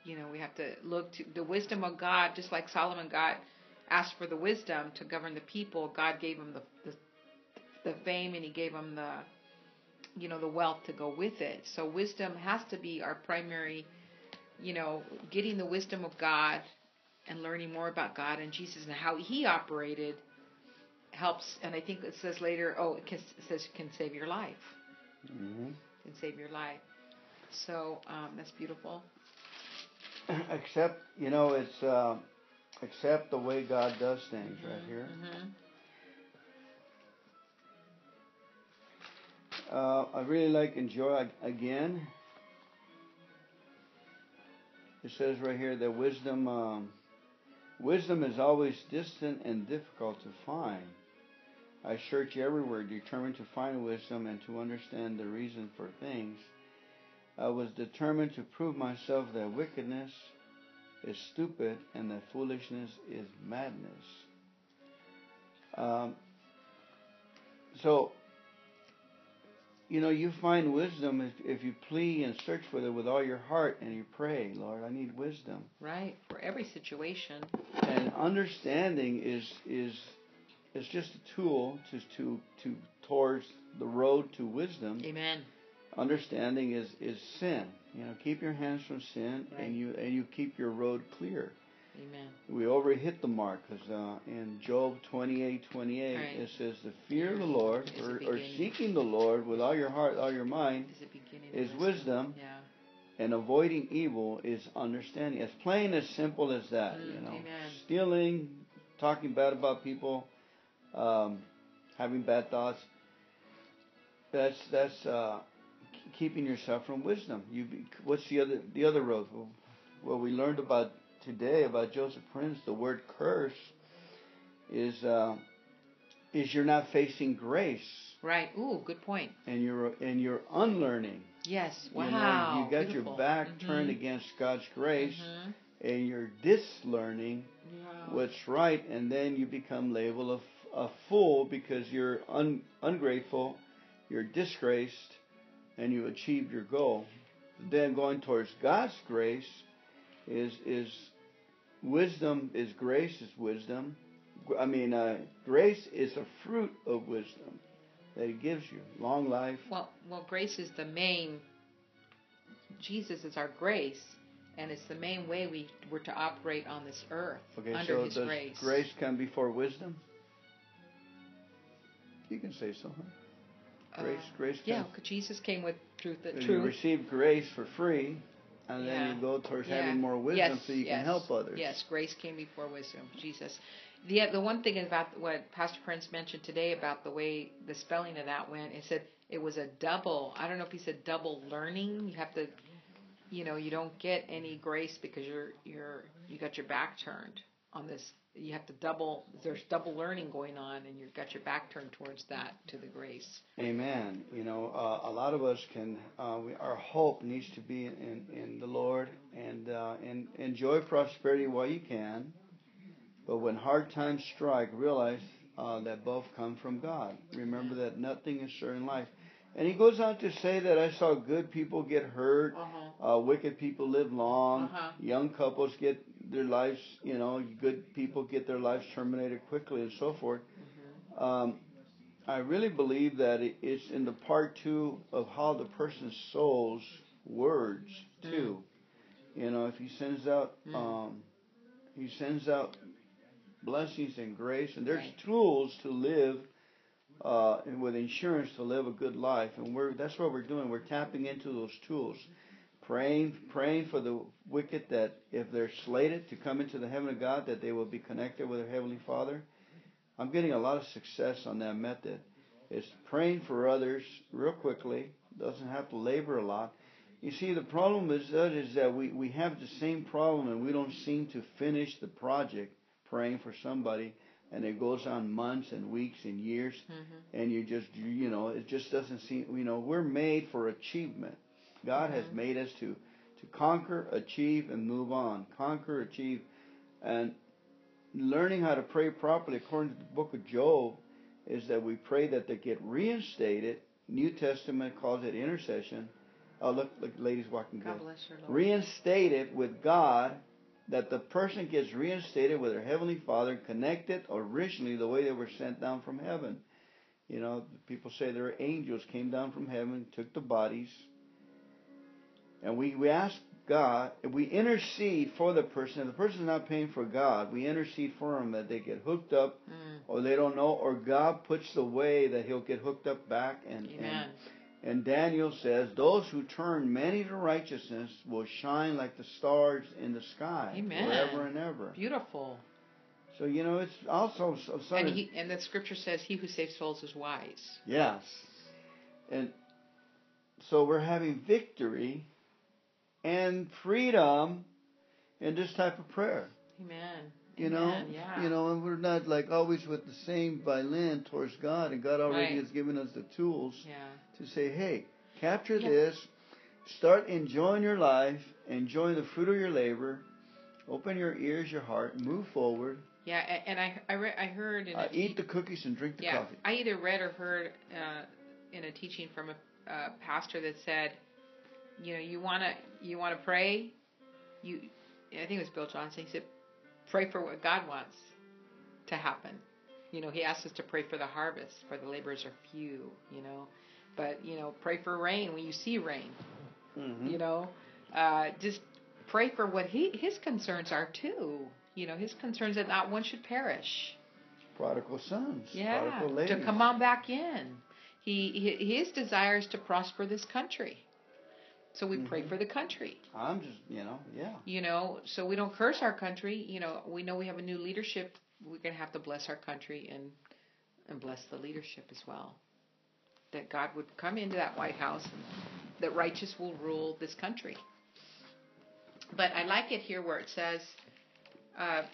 You know, we have to look to the wisdom of God, just like Solomon got asked for the wisdom to govern the people. God gave him the, the, the fame and he gave him the, you know the wealth to go with it. So wisdom has to be our primary you know getting the wisdom of god and learning more about god and jesus and how he operated helps and i think it says later oh it, can, it says can save your life. Hmm can save your life. So um, that's beautiful. Except, you know, it's uh, accept the way God does things right here. hmm Uh, I really like enjoy again. It says right here that wisdom, um, wisdom is always distant and difficult to find. I search everywhere, determined to find wisdom and to understand the reason for things. I was determined to prove myself that wickedness is stupid and that foolishness is madness. Um, so you know, you find wisdom if, if you plea and search for it with all your heart and you pray, Lord, I need wisdom. right for every situation And understanding is is is just a tool to to to towards the road to wisdom. amen Understanding is is sin. You know, keep your hands from sin Right. and you and you keep your road clear. Amen We overhit the mark because uh, in Job twenty eight twenty eight Right. it says the fear of the Lord or, or seeking the Lord with all your heart, all your mind, is Is wisdom. yeah and avoiding evil is understanding. As plain as simple as that, Mm, you know. amen. Stealing, talking bad about people, um, having bad thoughts. That's that's uh, keeping yourself from wisdom. You be, what's the other the other road? Well, we learned about today about Joseph Prince, the word curse is uh, is you're not facing grace right ooh good point. and you're and you're unlearning. yes wow You know, you got Beautiful. your back Mhm. turned against God's grace, Mhm. and you're dislearning Yeah. what's right, and then you become labeled a fool because you're un, ungrateful, you're disgraced, and you achieved your goal. Then going towards God's grace is is wisdom is grace is wisdom. I mean, uh, grace is a fruit of wisdom. that He gives you long life. Well, well, grace is the main. Jesus is our grace, and it's the main way we were to operate on this earth Okay, under so His does grace. grace come before wisdom? You can say so. Huh? Grace, Uh, grace Yeah, Jesus came with truth. The You truth. receive grace for free, and Yeah. then you go towards Yeah. having more wisdom yes, so you yes, can help others. Yes, grace came before wisdom. Jesus. The the one thing about what Pastor Prince mentioned today about the way the spelling of that went, it said it was a double. I don't know if he said double learning. You have to, you know, you don't get any grace because you're you're you got your back turned on this. You have to double. There's double learning going on, and you've got your back turned towards that to the grace. Amen. You know, uh, a lot of us can. Uh, we, our hope needs to be in, in the Lord and uh, and enjoy prosperity while you can. But when hard times strike, realize uh, that both come from God. Remember that nothing is certain in life. And he goes on to say that I saw good people get hurt, Uh-huh. uh, wicked people live long, Uh-huh. young couples get their lives, you know, good people get their lives terminated quickly, and so forth. Um, I really believe that it's in the part two of how the person's soul's words too. You know, if he sends out, Mm. um, he sends out blessings and grace, and there's Right. tools to live uh, and with insurance to live a good life, and we're that's what we're doing. We're tapping into those tools, praying, praying for the wicked that if they're slated to come into the heaven of God, that they will be connected with their heavenly Father. I'm getting a lot of success on that method. It's praying for others real quickly. Doesn't have to labor a lot. You see, the problem is that is that we, we have the same problem and we don't seem to finish the project praying for somebody, and it goes on months and weeks and years, Mm-hmm. and you just you- you know it just doesn't seem you know we're made for achievement. God has made us to to conquer, achieve, and move on. Conquer, achieve, and learning how to pray properly according to the book of Job is that we pray that they get reinstated. New Testament calls it intercession. Oh, look, look, ladies walking good. God bless her, Lord. Reinstated with God, that the person gets reinstated with their heavenly Father, connected originally the way they were sent down from heaven. You know, people say there are angels came down from heaven, took the bodies, and we we ask God, if we intercede for the person. If the person is not paying for God, we intercede for them that they get hooked up, Mm, or they don't know, or God puts the way that he'll get hooked up back. And and, amen. and Daniel says, those who turn many to righteousness will shine like the stars in the sky, Amen. forever and ever. Beautiful. So you know, it's also And he and the scripture says, "He who saves souls is wise." Yes. And so we're having victory and freedom in this type of prayer. Amen. You know, yeah. you know, and we're not like always with the same violin towards God, and God already Right. has given us the tools Yeah. to say, "Hey, capture Yeah. this, start enjoying your life, enjoying the fruit of your labor, open your ears, your heart, move forward, Yeah, and I I, re- I heard in a uh, eat the cookies and drink the yeah coffee." I either read or heard uh, in a teaching from a uh, pastor that said, you know, you wanna you wanna pray, you I think it was Bill Johnson. He said, pray for what God wants to happen. You know, he asked us to pray for the harvest, for the laborers are few. You know, but you know, pray for rain when you see rain. Mhm. you know uh, just pray for what he his concerns are too you know his concerns that not one should perish Prodigal sons, yeah prodigal to come on back in he, he his desire is to prosper this country so we pray Mhm. for the country. I'm just, you know, yeah. you know so we don't curse our country. You know we know we have a new leadership. We're going to have to bless our country and and bless the leadership as well. That god would come into that white house and that righteous will rule this country. But i like it here where it says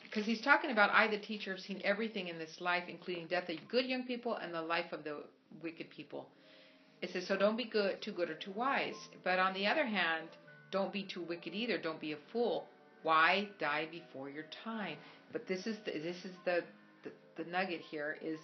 because he's talking about i the teacher have seen everything in this life including death of good young people and the life of the wicked people it says so don't be good too good or too wise. But on the other hand don't be too wicked either. Don't be a fool. Why die before your time? But this is the, this is the, the the nugget here is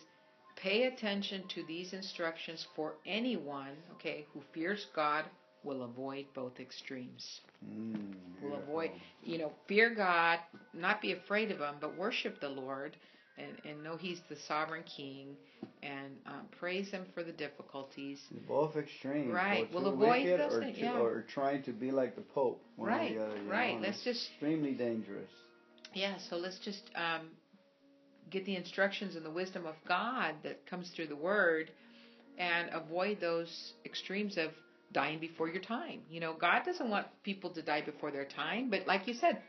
pay attention to these instructions for anyone okay who fears god will avoid both extremes. Mm, will avoid you know fear god not be afraid of him but worship the lord. And, and know he's the sovereign king and um, praise Him for the difficulties. Both extremes. Right. We'll avoid wicked those or things, yeah. Or trying to be like the Pope. Right, the other, you right. know, Let's just- extremely dangerous. Yeah, so let's just um, get the instructions and the wisdom of God that comes through the Word and avoid those extremes of dying before your time. You know, God doesn't want people to die before their time, but like you said,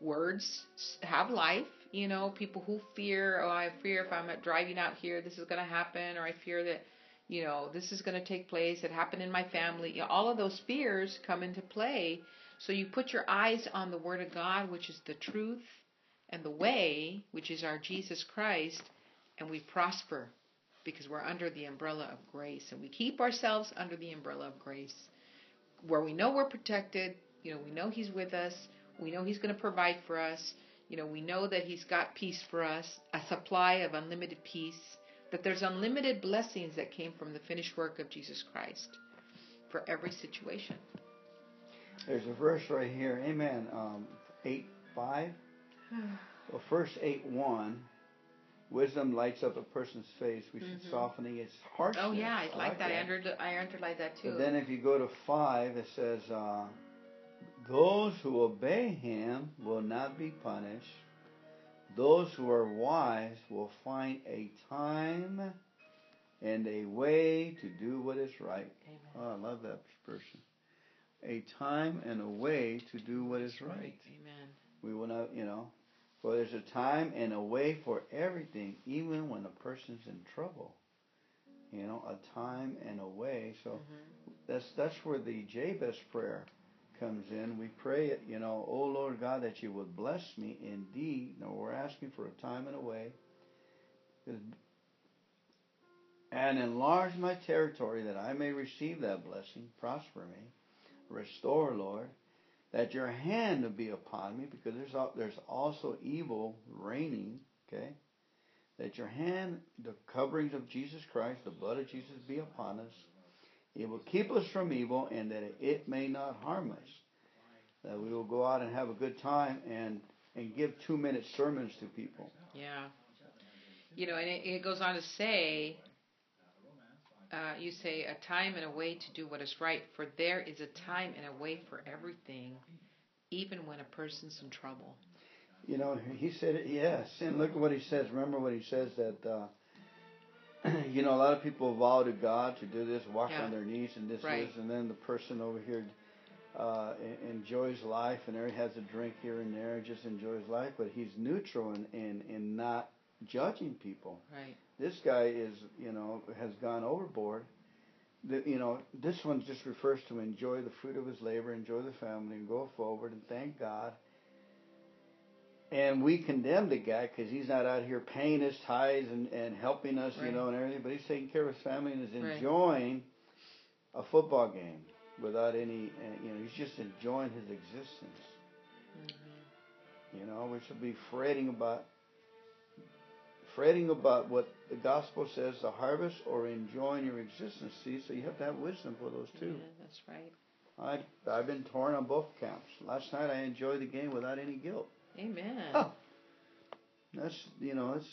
words have life. You know, people who fear, oh, I fear if I'm driving out here, this is going to happen, or I fear that, you know, this is going to take place. It happened in my family. You know, all of those fears come into play. So you put your eyes on the Word of God, which is the truth and the way, which is our Jesus Christ, and we prosper because we're under the umbrella of grace. And we keep ourselves under the umbrella of grace where we know we're protected. You know, we know He's with us. We know He's going to provide for us. You know, we know that He's got peace for us, a supply of unlimited peace, that there's unlimited blessings that came from the finished work of Jesus Christ for every situation. There's a verse right here, Amen. Um, eight five. Well, first eight one. Wisdom lights up a person's face, which is Mhm. softening its harshness. Oh yeah, I like that. I that. under I underlined that too. But then if you go to five, it says, uh, "Those who obey him will not be punished. Those who are wise will find a time and a way to do what is right." Amen. Oh, I love that expression. A time and a way to do what is right. Amen. We will not, you know, for there's a time and a way for everything, even when a person's in trouble. You know, a time and a way. So Mhm. that's that's where the Jabez prayer comes in. We pray it, you know, oh Lord God, that you would bless me indeed. No, we're asking for a time and a way. And enlarge my territory that I may receive that blessing. Prosper me. Restore, Lord, that your hand would be upon me, because there's there's also evil reigning. Okay, that your hand, the coverings of Jesus Christ, the blood of Jesus, be upon us. It will keep us from evil, and that it may not harm us. That we will go out and have a good time and and give two minute sermons to people. Yeah. You know, and it, it goes on to say, uh, you say, a time and a way to do what is right, for there is a time and a way for everything, even when a person's in trouble. You know, he said, yes. And look at what he says. Remember what he says that, uh, you know, a lot of people vow to God to do this, walk Yeah. on their knees and this, Right. this, and then the person over here uh, enjoys life and there has a drink here and there, just enjoys life, but he's neutral in, in, in not judging people. Right. This guy is, you know, has gone overboard. The, you know, this one just refers to enjoy the fruit of his labor, enjoy the family, and go forward and thank God. And we condemn the guy because he's not out here paying his tithes and, and helping us, you know, and everything. But he's taking care of his family and is Right. enjoying a football game without any, uh, you know, he's just enjoying his existence. hmm You know, we should be fretting about fretting about what the gospel says, the harvest, or enjoying your existence. See, so you have to have wisdom for those two. Yeah, that's right. I I've been torn on both camps. Last night I enjoyed the game without any guilt. Amen. Oh. That's you know, it's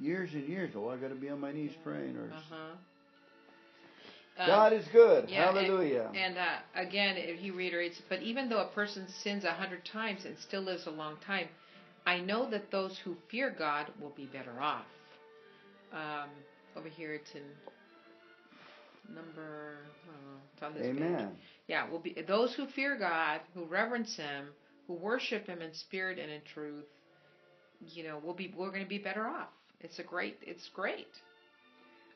years and years. Oh, I got to be on my knees praying. Or Uh huh. God is good. yeah, Hallelujah. And uh, again, he reiterates, but even though a person sins a hundred times and still lives a long time, I know that those who fear God will be better off. Um, over here, it's in number. Oh, it's on this page. Amen. Yeah, will be those who fear God, who reverence Him, who worship Him in spirit and in truth. You know, we'll be we're going to be better off. It's a great. It's great.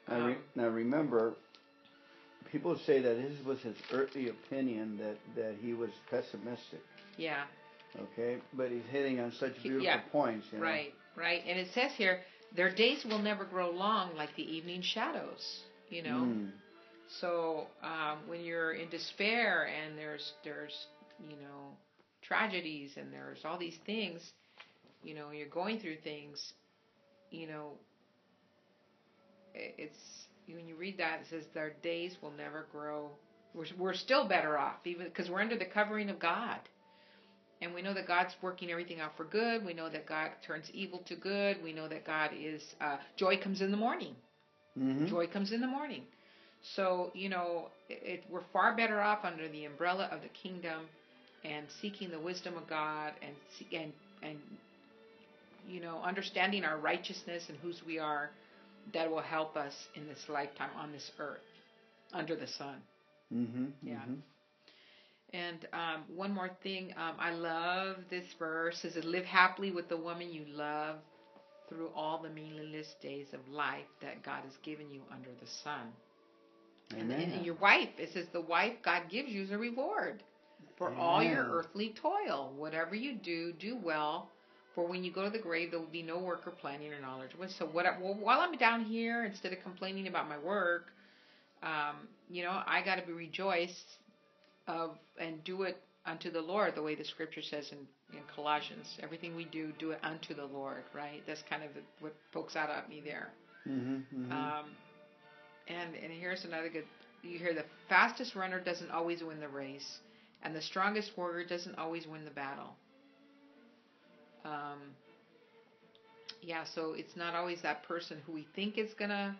Now, re- Um, now remember, people say that this was his earthly opinion that that he was pessimistic. Yeah. Okay, but he's hitting on such beautiful yeah, points. You know? Right, right. And it says here, their days will never grow long like the evening shadows. You know. Mm. So um, when you're in despair and there's there's you know tragedies and there's all these things, you know, you're going through things, you know. It's when you read that it says their days will never grow. We're we're still better off even because we're under the covering of God. And we know that God's working everything out for good. We know that God turns evil to good. We know that God is uh, joy comes in the morning. Mhm. Joy comes in the morning. So, you know, it, it, we're far better off under the umbrella of the kingdom and seeking the wisdom of God and and and you know, understanding our righteousness and whose we are that will help us in this lifetime on this earth under the sun. Mhm. Yeah. mhm. And um, one more thing, um, I love this verse. It says, "Live happily with the woman you love through all the meaningless days of life that God has given you under the sun." And, Amen. and your wife, it says, the wife God gives you is a reward for all your earthly toil. Whatever you do, do well. For when you go to the grave, there will be no work or planning or knowledge. So what? I, well, while I'm down here, instead of complaining about my work, um, you know, I got to be rejoiced of and do it unto the Lord, the way the Scripture says in, in Colossians. Everything we do, do it unto the Lord. Right? That's kind of the, what pokes out at me there. Mhm. mhm. Um, and and here's another good. You hear the fastest runner doesn't always win the race, and the strongest warrior doesn't always win the battle. Um, yeah, so it's not always that person who we think is gonna,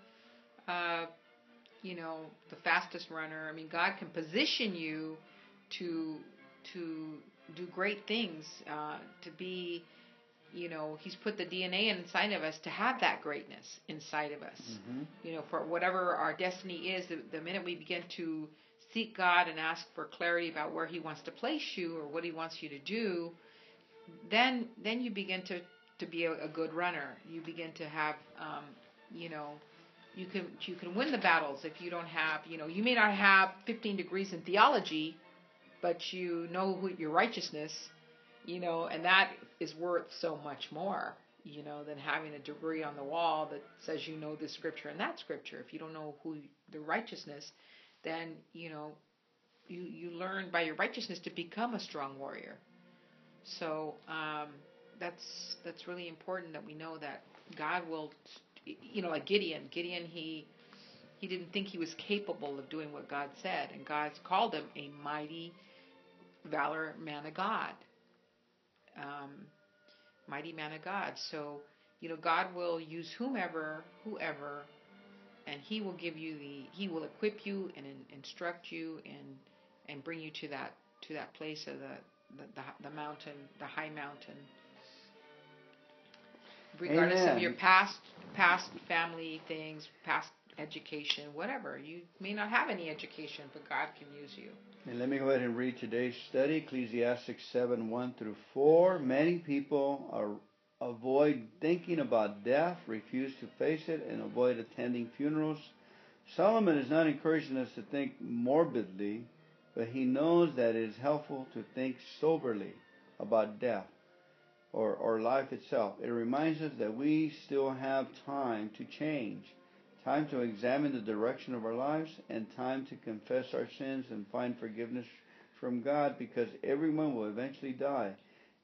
uh, you know, the fastest runner. I mean, God can position you to to do great things, uh, to be you know, he's put the DNA inside of us to have that greatness inside of us. Mhm. You know, for whatever our destiny is, the, the minute we begin to seek God and ask for clarity about where He wants to place you or what He wants you to do, then then you begin to to be a, a good runner. You begin to have, um, you know, you can you can win the battles if you don't have, you know, you may not have 15 degrees in theology, but you know who your righteousness you know, and that is worth so much more, you know, than having a degree on the wall that says you know this scripture and that scripture. If you don't know who the righteousness, then you know, you you learn by your righteousness to become a strong warrior. So um, that's that's really important that we know that God will, you know, like Gideon. Gideon he he didn't think he was capable of doing what God said, and God's called him a mighty valor man of God um, mighty man of God. So, you know, God will use whomever, whoever, and He will give you the, He will equip you and in, instruct you and and bring you to that to that place of the the, the, the mountain, the high mountain. Regardless Amen. of your past past family things, past education, whatever. You may not have any education, but God can use you. And let me go ahead and read today's study, Ecclesiastes 7 1 through 4. Many people are, avoid thinking about death, refuse to face it, and avoid attending funerals. Solomon is not encouraging us to think morbidly, but he knows that it is helpful to think soberly about death or, or life itself. It reminds us that we still have time to change time to examine the direction of our lives, and time to confess our sins and find forgiveness from God because everyone will eventually die.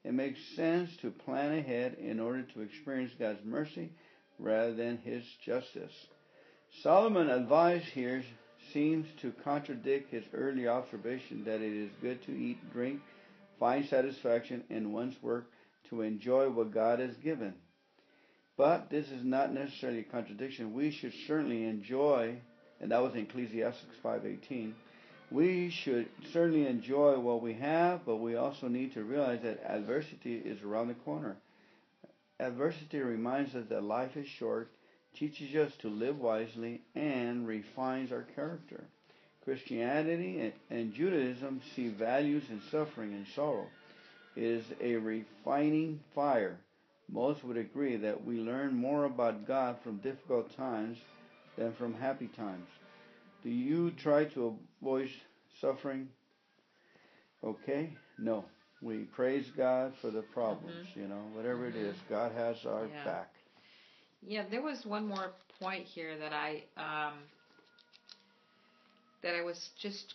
It makes sense to plan ahead in order to experience God's mercy rather than His justice. Solomon advice here seems to contradict his early observation that it is good to eat, drink, find satisfaction in one's work, to enjoy what God has given. But this is not necessarily a contradiction. We should certainly enjoy, and that was in Ecclesiastes 5:18. We should certainly enjoy what we have, but we also need to realize that adversity is around the corner. Adversity reminds us that life is short, teaches us to live wisely, and refines our character. Christianity and Judaism see values in suffering and sorrow. It is a refining fire most would agree that we learn more about God from difficult times than from happy times. Do you try to avoid suffering? Okay? No. We praise God for the problems, you know, whatever it is, God has our Yeah. back. Yeah, there was one more point here that I um, that I was just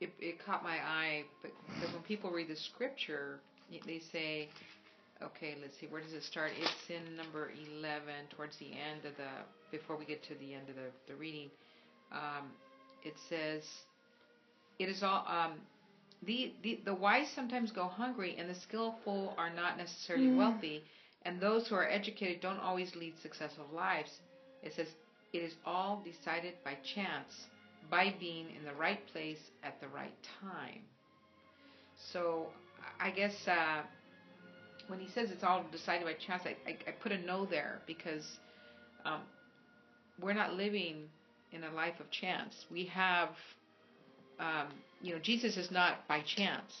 it, it caught my eye, but because when people read the scripture, they say, okay, let's see, where does it start? It's in number eleven, towards the end of the before we get to the end of the the reading. Um, it says, "It is all." Um, the, the the wise sometimes go hungry, and the skillful are not necessarily wealthy and those who are educated don't always lead successful lives. It says, It is all decided by chance, by being in the right place at the right time. So I guess uh, when he says it's all decided by chance, I, I, I put a no there because um, we're not living in a life of chance. We have, um, you know, Jesus is not by chance.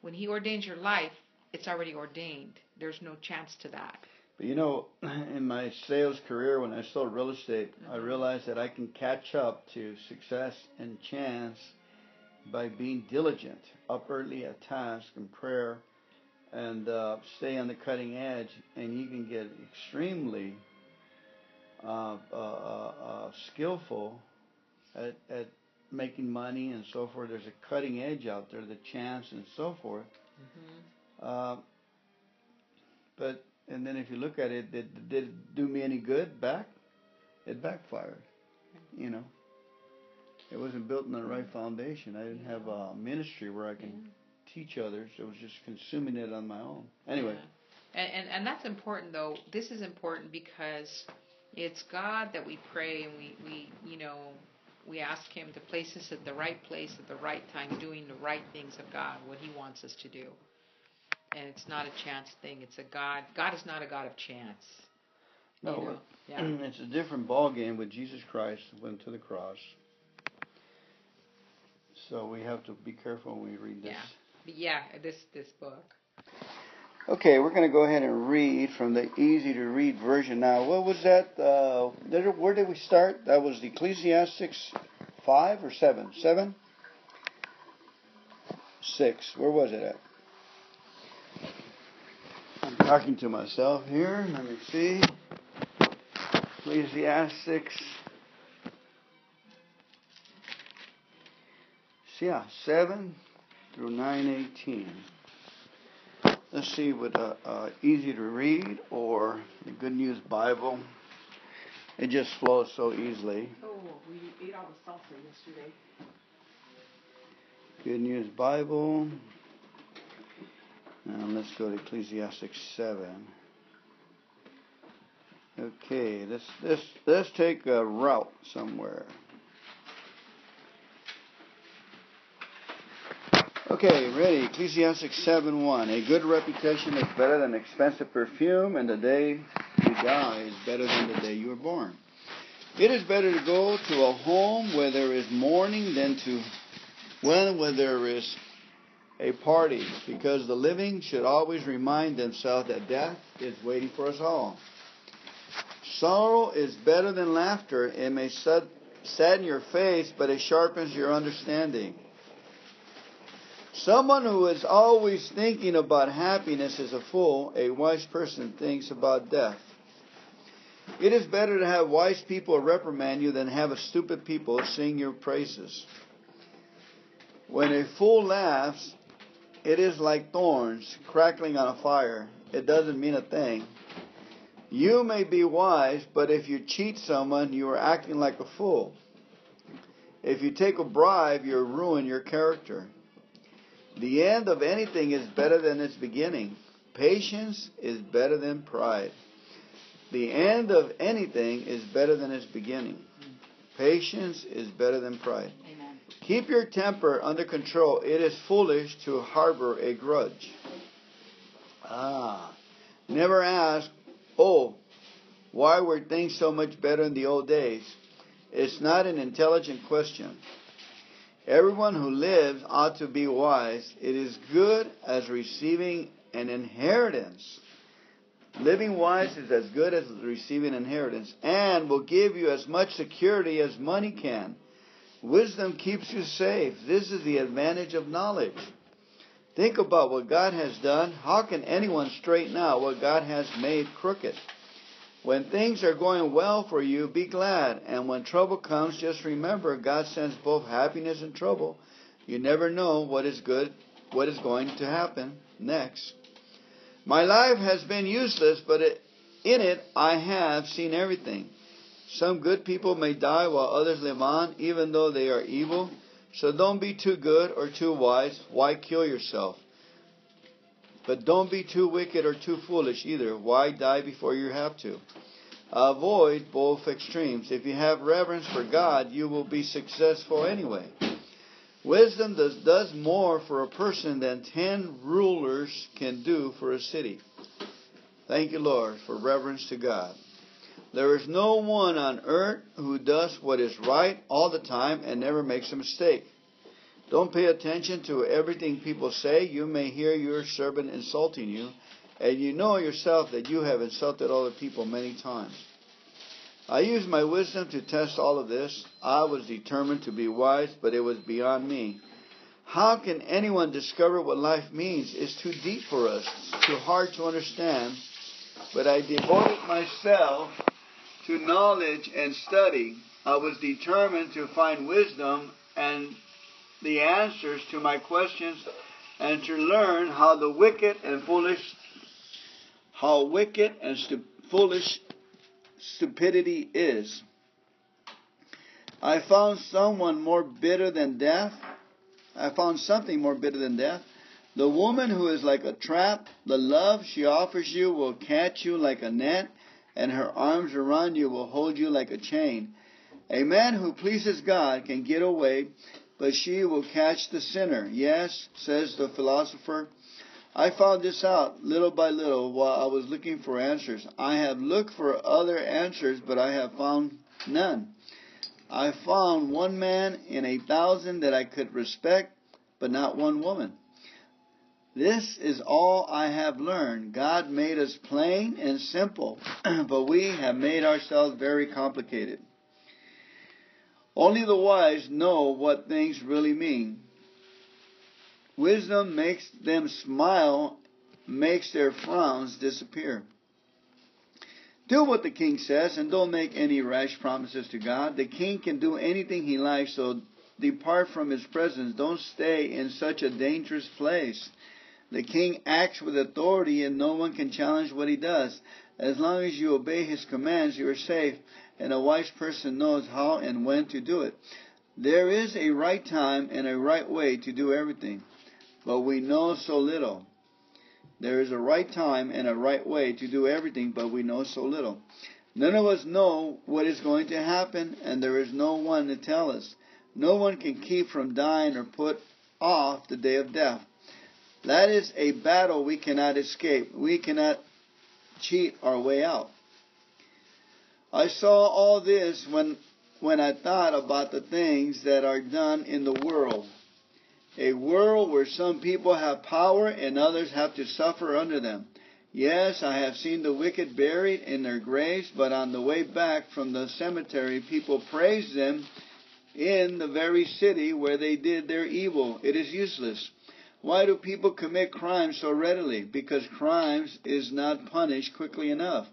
When He ordains your life, it's already ordained. There's no chance to that. But you know, in my sales career, when I sold real estate, mm-hmm. I realized that I can catch up to success and chance by being diligent, up early at task and prayer, and uh, stay on the cutting edge. And you can get extremely Uh, uh, uh, skillful at, at making money and so forth. There's a cutting edge out there, the chance and so forth. Mm-hmm. Uh, but and then if you look at it, did did it do me any good back? It backfired. Mm-hmm. You know, it wasn't built on the right mm-hmm. foundation. I didn't have a ministry where I can yeah. teach others. I was just consuming it on my own. Anyway. Yeah. And, and and that's important though. This is important because it's God that we pray and we we you know we ask Him to place us at the right place at the right time, doing the right things of God, what He wants us to do. And it's not a chance thing. It's a God. God is not a God of chance. No, you know? yeah. it's a different ball game with Jesus Christ went to the cross. So we have to be careful when we read this. Yeah, yeah, this this book. Okay, we're going to go ahead and read from the easy to read version now. What was that? Uh, where did we start? That was Ecclesiastics 5 or 7? 7? 6. Where was it at? I'm talking to myself here. Let me see. Ecclesiastes. Yeah, 7 through 918. Let's see what uh, uh, easy to read or the Good News Bible. It just flows so easily. Oh, we ate all the salsa yesterday. Good News Bible. Now let's go to Ecclesiastes 7. Okay, let's, let's, let's take a route somewhere. Okay, ready. Ecclesiastes 7:1. A good reputation is better than expensive perfume, and the day you die is better than the day you were born. It is better to go to a home where there is mourning than to one where there is a party, because the living should always remind themselves that death is waiting for us all. Sorrow is better than laughter. It may sadden your face, but it sharpens your understanding. Someone who is always thinking about happiness is a fool. A wise person thinks about death. It is better to have wise people reprimand you than have stupid people sing your praises. When a fool laughs, it is like thorns crackling on a fire. It doesn't mean a thing. You may be wise, but if you cheat someone, you are acting like a fool. If you take a bribe, you ruin your character. The end of anything is better than its beginning. Patience is better than pride. The end of anything is better than its beginning. Patience is better than pride. Amen. Keep your temper under control. It is foolish to harbor a grudge. Ah. Never ask, oh, why were things so much better in the old days? It's not an intelligent question. Everyone who lives ought to be wise. It is good as receiving an inheritance. Living wise is as good as receiving inheritance and will give you as much security as money can. Wisdom keeps you safe. This is the advantage of knowledge. Think about what God has done. How can anyone straighten out what God has made crooked? When things are going well for you, be glad. And when trouble comes, just remember God sends both happiness and trouble. You never know what is good, what is going to happen next. My life has been useless, but it, in it I have seen everything. Some good people may die while others live on, even though they are evil. So don't be too good or too wise. Why kill yourself? But don't be too wicked or too foolish either. Why die before you have to? Avoid both extremes. If you have reverence for God, you will be successful anyway. Wisdom does, does more for a person than ten rulers can do for a city. Thank you, Lord, for reverence to God. There is no one on earth who does what is right all the time and never makes a mistake. Don't pay attention to everything people say. You may hear your servant insulting you, and you know yourself that you have insulted other people many times. I used my wisdom to test all of this. I was determined to be wise, but it was beyond me. How can anyone discover what life means? It's too deep for us, too hard to understand. But I devoted myself to knowledge and study. I was determined to find wisdom and the answers to my questions and to learn how the wicked and foolish how wicked and stu- foolish stupidity is. I found someone more bitter than death. I found something more bitter than death. The woman who is like a trap, the love she offers you will catch you like a net, and her arms around you will hold you like a chain. A man who pleases God can get away, but she will catch the sinner. Yes, says the philosopher, I found this out little by little while I was looking for answers. I have looked for other answers, but I have found none. I found one man in a thousand that I could respect, but not one woman. This is all I have learned. God made us plain and simple, but we have made ourselves very complicated. Only the wise know what things really mean. Wisdom makes them smile, makes their frowns disappear. Do what the king says and don't make any rash promises to God. The king can do anything he likes, so depart from his presence. Don't stay in such a dangerous place. The king acts with authority and no one can challenge what he does. As long as you obey his commands, you are safe, and a wise person knows how and when to do it. There is a right time and a right way to do everything but we know so little. There is a right time and a right way to do everything, but we know so little. None of us know what is going to happen, and there is no one to tell us. No one can keep from dying or put off the day of death. That is a battle we cannot escape. We cannot cheat our way out. I saw all this when when I thought about the things that are done in the world a world where some people have power and others have to suffer under them. Yes, I have seen the wicked buried in their graves, but on the way back from the cemetery, people praise them in the very city where they did their evil. It is useless. Why do people commit crimes so readily? Because crimes is not punished quickly enough.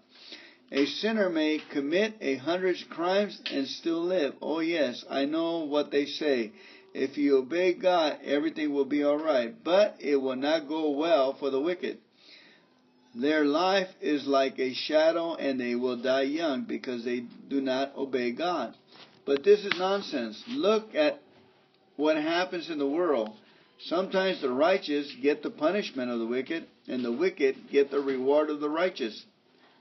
A sinner may commit a hundred crimes and still live. Oh yes, I know what they say. If you obey God, everything will be all right, but it will not go well for the wicked. Their life is like a shadow and they will die young because they do not obey God. But this is nonsense. Look at what happens in the world. Sometimes the righteous get the punishment of the wicked, and the wicked get the reward of the righteous.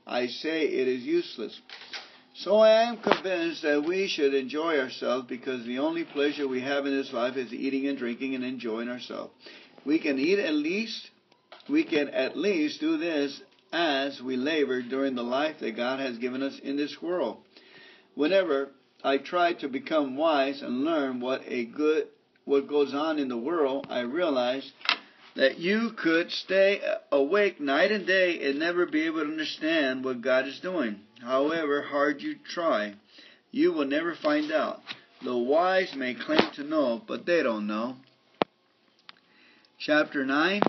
I say it is useless. So I am convinced that we should enjoy ourselves because the only pleasure we have in this life is eating and drinking and enjoying ourselves. We can eat at least, we can at least do this as we labor during the life that God has given us in this world. Whenever I try to become wise and learn what a good what goes on in the world, I realize that you could stay awake night and day and never be able to understand what God is doing. However hard you try, you will never find out. The wise may claim to know, but they don't know. Chapter 9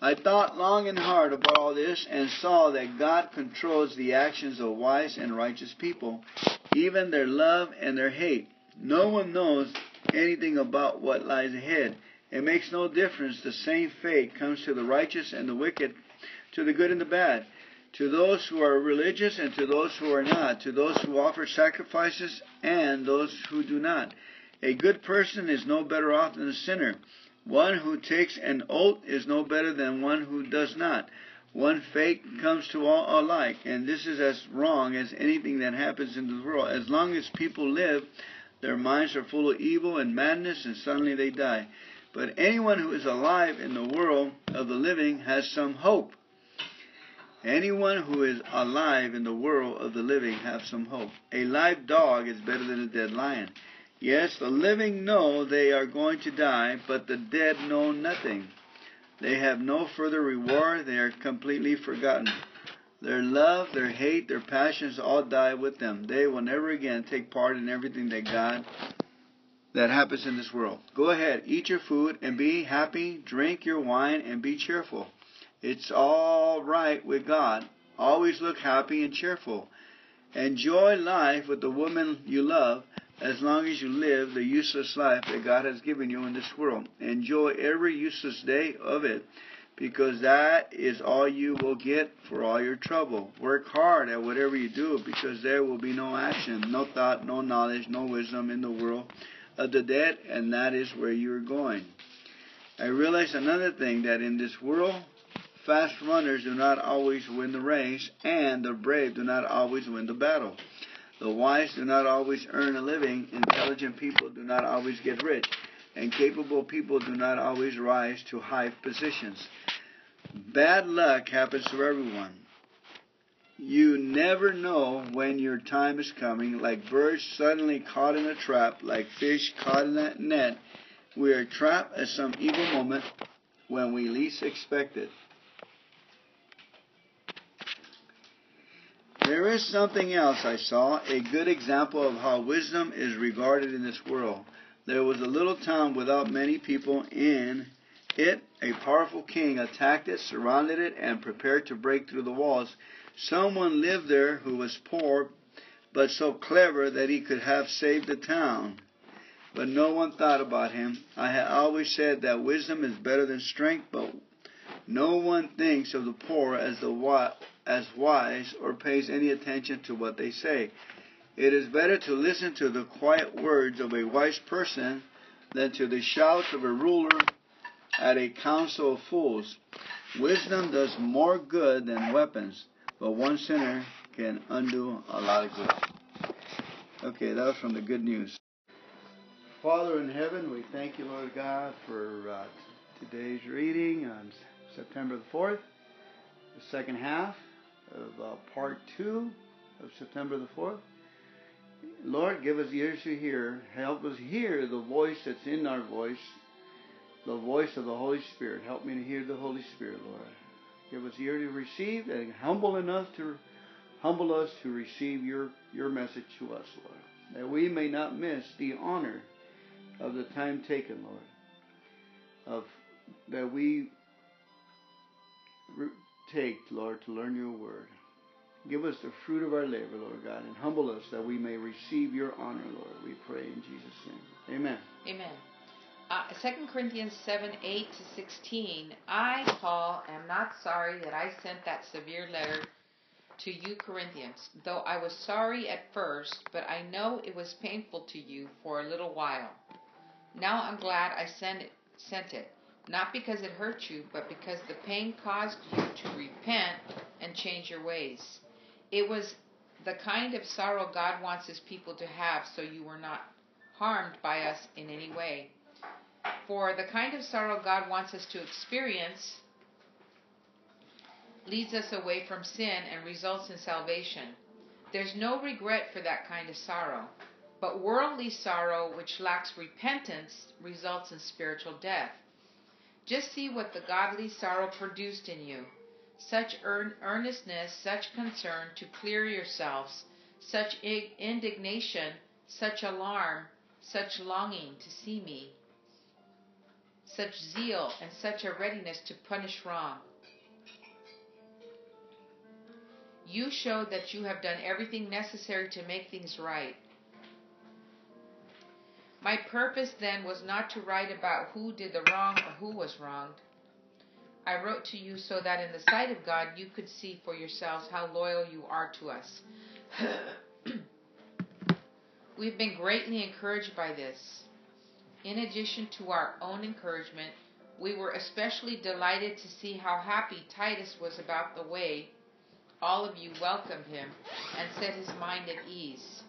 I thought long and hard about all this and saw that God controls the actions of wise and righteous people, even their love and their hate. No one knows anything about what lies ahead it makes no difference. The same fate comes to the righteous and the wicked, to the good and the bad, to those who are religious and to those who are not, to those who offer sacrifices and those who do not. A good person is no better off than a sinner. One who takes an oath is no better than one who does not. One fate comes to all alike, and this is as wrong as anything that happens in the world. As long as people live, their minds are full of evil and madness, and suddenly they die. But anyone who is alive in the world of the living has some hope. Anyone who is alive in the world of the living has some hope. A live dog is better than a dead lion. Yes, the living know they are going to die, but the dead know nothing. They have no further reward. They are completely forgotten. Their love, their hate, their passions all die with them. They will never again take part in everything that God that happens in this world. Go ahead, eat your food and be happy, drink your wine and be cheerful. It's all right with God. Always look happy and cheerful. Enjoy life with the woman you love as long as you live the useless life that God has given you in this world. Enjoy every useless day of it because that is all you will get for all your trouble. Work hard at whatever you do because there will be no action, no thought, no knowledge, no wisdom in the world of the dead, and that is where you're going. I realize another thing that in this world, fast runners do not always win the race, and the brave do not always win the battle. The wise do not always earn a living, intelligent people do not always get rich, and capable people do not always rise to high positions. Bad luck happens to everyone. You never know when your time is coming, like birds suddenly caught in a trap, like fish caught in a net. We are trapped at some evil moment when we least expect it. There is something else I saw, a good example of how wisdom is regarded in this world. There was a little town without many people in it. A powerful king attacked it, surrounded it, and prepared to break through the walls. Someone lived there who was poor, but so clever that he could have saved the town. But no one thought about him. I have always said that wisdom is better than strength, but no one thinks of the poor as the as wise or pays any attention to what they say. It is better to listen to the quiet words of a wise person than to the shouts of a ruler at a council of fools. Wisdom does more good than weapons, but one sinner can undo a lot of good. Okay, that was from the good news. Father in heaven, we thank you, Lord God, for uh, today's reading on September the 4th, the second half of uh, part two of September the 4th. Lord, give us ears to hear. Help us hear the voice that's in our voice, the voice of the Holy Spirit. Help me to hear the Holy Spirit, Lord. Give us ear to receive and humble enough to humble us to receive your, your message to us, Lord. That we may not miss the honor of the time taken, Lord. Of that we take, Lord, to learn your word. Give us the fruit of our labor, Lord God, and humble us that we may receive your honor, Lord. We pray in Jesus' name. Amen. Amen. Uh, 2 Corinthians 7 8 to 16. I, Paul, am not sorry that I sent that severe letter to you, Corinthians, though I was sorry at first, but I know it was painful to you for a little while. Now I'm glad I sent it, sent it not because it hurt you, but because the pain caused you to repent and change your ways. It was the kind of sorrow God wants his people to have so you were not harmed by us in any way. For the kind of sorrow God wants us to experience leads us away from sin and results in salvation. There's no regret for that kind of sorrow. But worldly sorrow, which lacks repentance, results in spiritual death. Just see what the godly sorrow produced in you. Such earnestness, such concern to clear yourselves, such indignation, such alarm, such longing to see me, such zeal, and such a readiness to punish wrong. You showed that you have done everything necessary to make things right. My purpose then was not to write about who did the wrong or who was wronged. I wrote to you so that in the sight of God you could see for yourselves how loyal you are to us. We've been greatly encouraged by this. In addition to our own encouragement, we were especially delighted to see how happy Titus was about the way all of you welcomed him and set his mind at ease.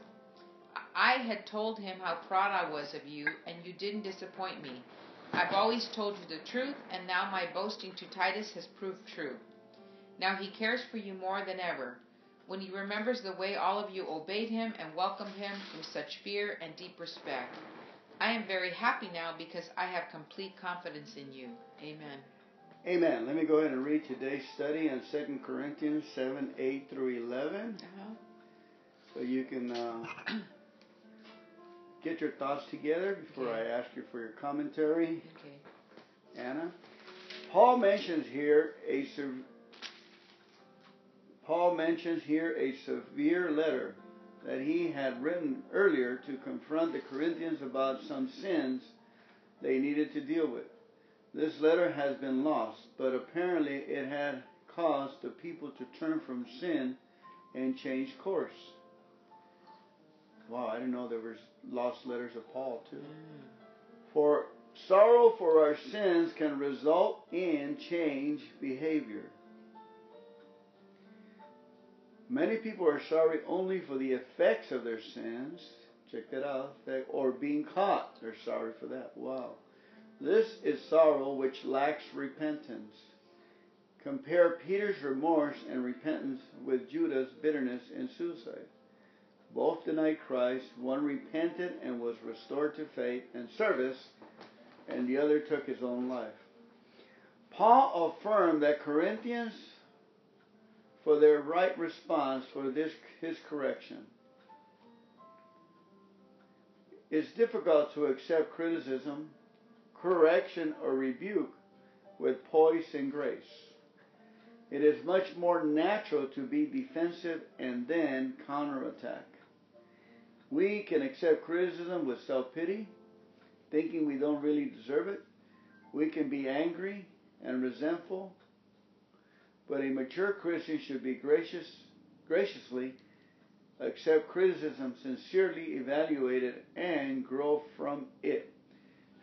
I had told him how proud I was of you, and you didn't disappoint me. I've always told you the truth, and now my boasting to Titus has proved true. Now he cares for you more than ever. When he remembers the way all of you obeyed him and welcomed him with such fear and deep respect. I am very happy now because I have complete confidence in you. Amen. Amen. Let me go ahead and read today's study on 2 Corinthians 7 8 through 11. Uh-huh. So you can uh, get your thoughts together before Okay. I ask you for your commentary. Okay. Anna. Paul mentions here a Paul mentions here a severe letter that he had written earlier to confront the Corinthians about some sins they needed to deal with. This letter has been lost, but apparently it had caused the people to turn from sin and change course. Wow, I didn't know there was lost letters of Paul too. For sorrow for our sins can result in change behavior. Many people are sorry only for the effects of their sins. Check that out. Or being caught. They're sorry for that. Wow. This is sorrow which lacks repentance. Compare Peter's remorse and repentance with Judas's bitterness and suicide. Both denied Christ. One repented and was restored to faith and service, and the other took his own life. Paul affirmed that Corinthians, for their right response for this his correction, it's difficult to accept criticism, correction, or rebuke with poise and grace. It is much more natural to be defensive and then counterattack. We can accept criticism with self pity, thinking we don't really deserve it. We can be angry and resentful. But a mature Christian should be gracious, graciously accept criticism, sincerely evaluate it, and grow from it.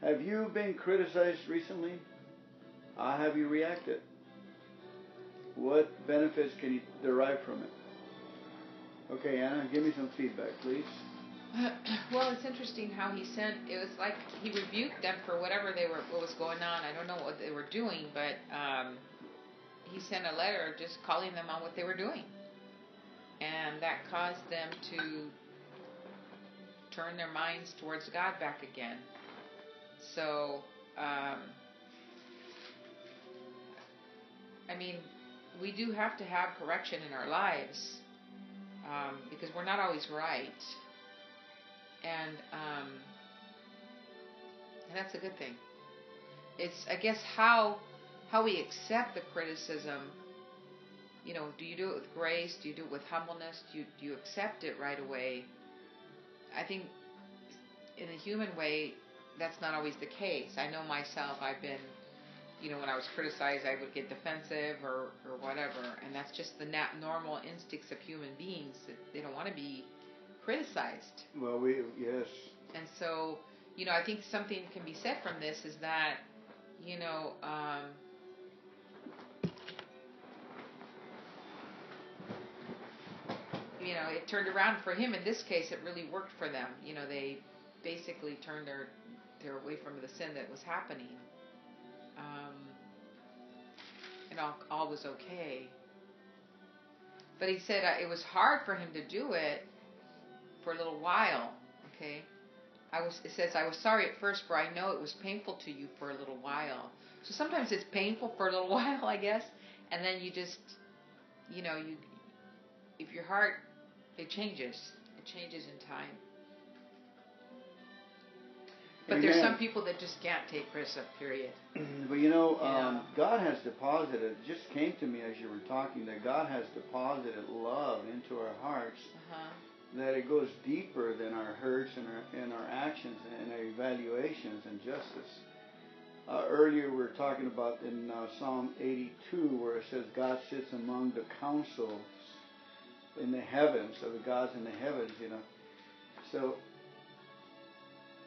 Have you been criticized recently? How have you reacted? What benefits can you derive from it? Okay, Anna, give me some feedback, please. well, it's interesting how he sent. It was like he rebuked them for whatever they were, what was going on. I don't know what they were doing, but um, he sent a letter just calling them on what they were doing, and that caused them to turn their minds towards God back again. So, um, I mean, we do have to have correction in our lives um, because we're not always right and um, and that's a good thing. It's I guess how how we accept the criticism. You know, do you do it with grace? Do you do it with humbleness? Do you do you accept it right away? I think in the human way, that's not always the case. I know myself. I've been, you know, when I was criticized, I would get defensive or or whatever, and that's just the nat- normal instincts of human beings. That they don't want to be criticized. Well, we yes. And so, you know, I think something can be said from this is that, you know, um, you know, it turned around for him. In this case, it really worked for them. You know, they basically turned their their away from the sin that was happening, um, and all all was okay. But he said uh, it was hard for him to do it for a little while. Okay, I was. It says I was sorry at first, for I know it was painful to you for a little while. So sometimes it's painful for a little while, I guess, and then you just, you know, you if your heart it changes, it changes in time. But there's some people that just can't take criticism. Period. But you know, um, God has deposited. It just came to me as you were talking that God has deposited love into our hearts. Uh huh. That it goes deeper than our hurts and our and our actions and our evaluations and justice. Uh, earlier we were talking about in uh, Psalm 82 where it says God sits among the councils in the heavens, so the gods in the heavens, you know. So,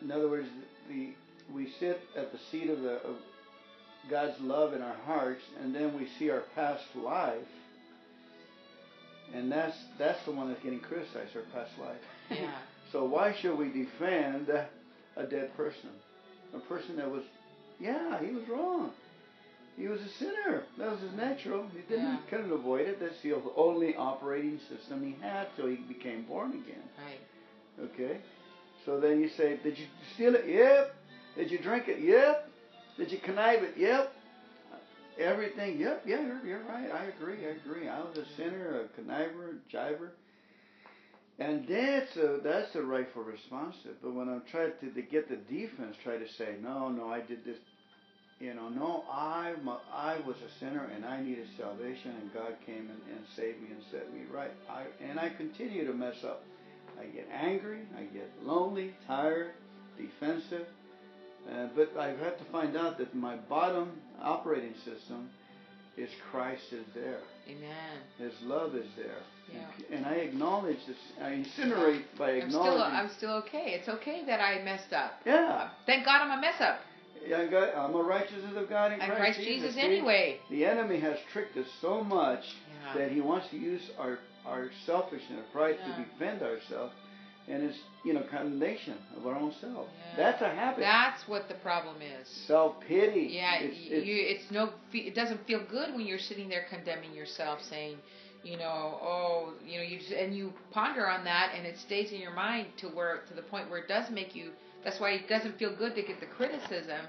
in other words, the we sit at the seat of the of, God's love in our hearts, and then we see our past life, and that's that's the one that's getting criticized, our past life. Yeah. so why should we defend a dead person, a person that was, yeah, he was wrong. He was a sinner. That was his natural. He didn't Yeah. couldn't avoid it. That's the only operating system he had till he became born again. Right. Okay? So then you say, Did you steal it? Yep. Did you drink it? Yep. Did you connive it? Yep. Everything? Yep. Yeah, you're, you're right. I agree. I agree. I was a sinner, a conniver, a jiver. And that's a, that's a rightful response. But when I'm trying to, to get the defense, try to say, no, no, I did this. You know, no, I, I was a sinner and I needed salvation and God came and, and saved me and set me right. I, and I continue to mess up. I get angry, I get lonely, tired, defensive. Uh, but I've had to find out that my bottom operating system is Christ is there. Amen. His love is there. Yeah. And I acknowledge this. I incinerate by I'm still, acknowledging. I'm still okay. It's okay that I messed up. yeah. Thank God I'm a mess up. Yeah, I got, I'm a righteousness of God in Christ, Christ Jesus See, anyway. The enemy has tricked us so much Yeah. that he wants to use our, our selfishness, our pride Yeah. to defend ourselves. And it's, you know, condemnation of our own self. Yeah. That's a habit. That's what the problem is. Self pity. Yeah, It's, it's, you, it's no, it doesn't feel good when you're sitting there condemning yourself, saying, you know, oh, you know, you just, and you ponder on that, and it stays in your mind to where, to the point where it does make you. That's why it doesn't feel good to get the criticism,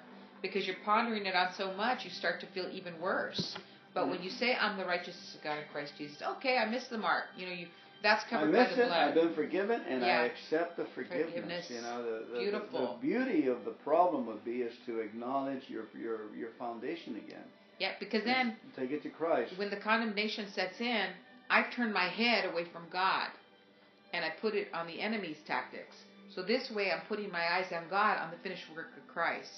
because you're pondering it on so much, you start to feel even worse. But when you say, "I'm the righteousness of God in Christ Jesus," okay, I missed the mark. You know, you that's I covered by the it. blood. I've been forgiven, and Yeah. I accept the forgiveness. Forgiveness. You know, the, the, Beautiful. The, the beauty of the problem would be is to acknowledge your your your foundation again. yeah, because then take it to Christ. when the condemnation sets in, I've turned my head away from God and I put it on the enemy's tactics. So this way I'm putting my eyes on God, on the finished work of Christ.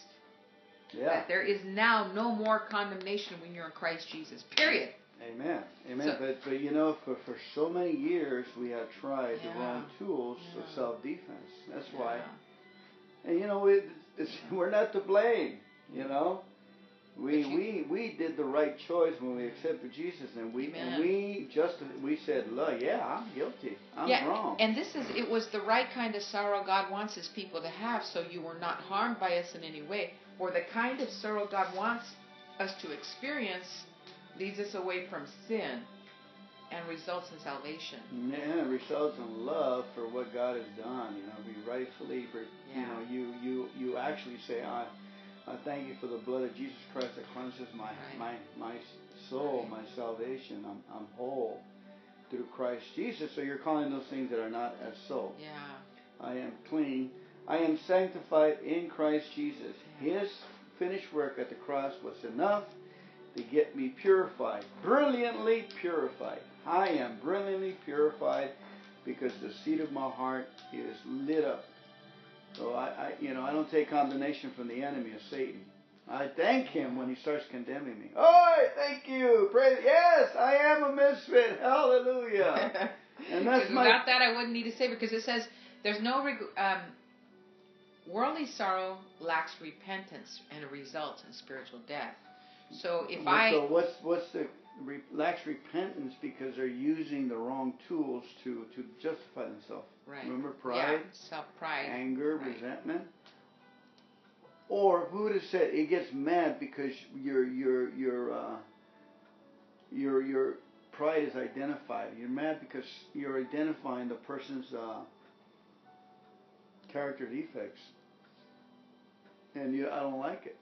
Yeah. That there is now no more condemnation when you're in Christ Jesus. Period. Amen. Amen. So- but but you know, for for so many years we have tried the Yeah. wrong tools Yeah. of self defense. That's why. And you know, it, it's, we're not to blame. You know, we you- we we did the right choice when we accepted Jesus, and we and we just we said, "Look, yeah, I'm guilty. I'm yeah, wrong." and this is it was the right kind of sorrow God wants his people to have so you were not harmed by us in any way or the kind of sorrow God wants us to experience leads us away from sin and results in salvation. Yeah, it results in love for what God has done. You know, we rightfully, you Yeah. know, you you you actually say, "I, I thank you for the blood of Jesus Christ that cleanses my my my soul, my salvation. I'm I'm whole through Christ Jesus." So you're calling those things that are not as so. Yeah. I am clean. I am sanctified in Christ Jesus. Yeah. His finished work at the cross was enough to get me purified, brilliantly purified. I am brilliantly purified because the seat of my heart is lit up. So I, I you know, I don't take condemnation from the enemy of Satan. I thank him when he starts condemning me. Oh, thank you. Praise. Yes, I am a misfit. Hallelujah. And that's my- without that, I wouldn't need to say because it says there's no reg- um, worldly sorrow lacks repentance and it results in spiritual death. So if so I so what's what's the re, lacks repentance because they're using the wrong tools to to justify themselves. Right, Remember pride, yeah, self pride, anger, right. resentment. Or who would have said it gets mad because your your your uh, your your pride is identified. You're mad because you're identifying the person's uh, character defects, and you I don't like it.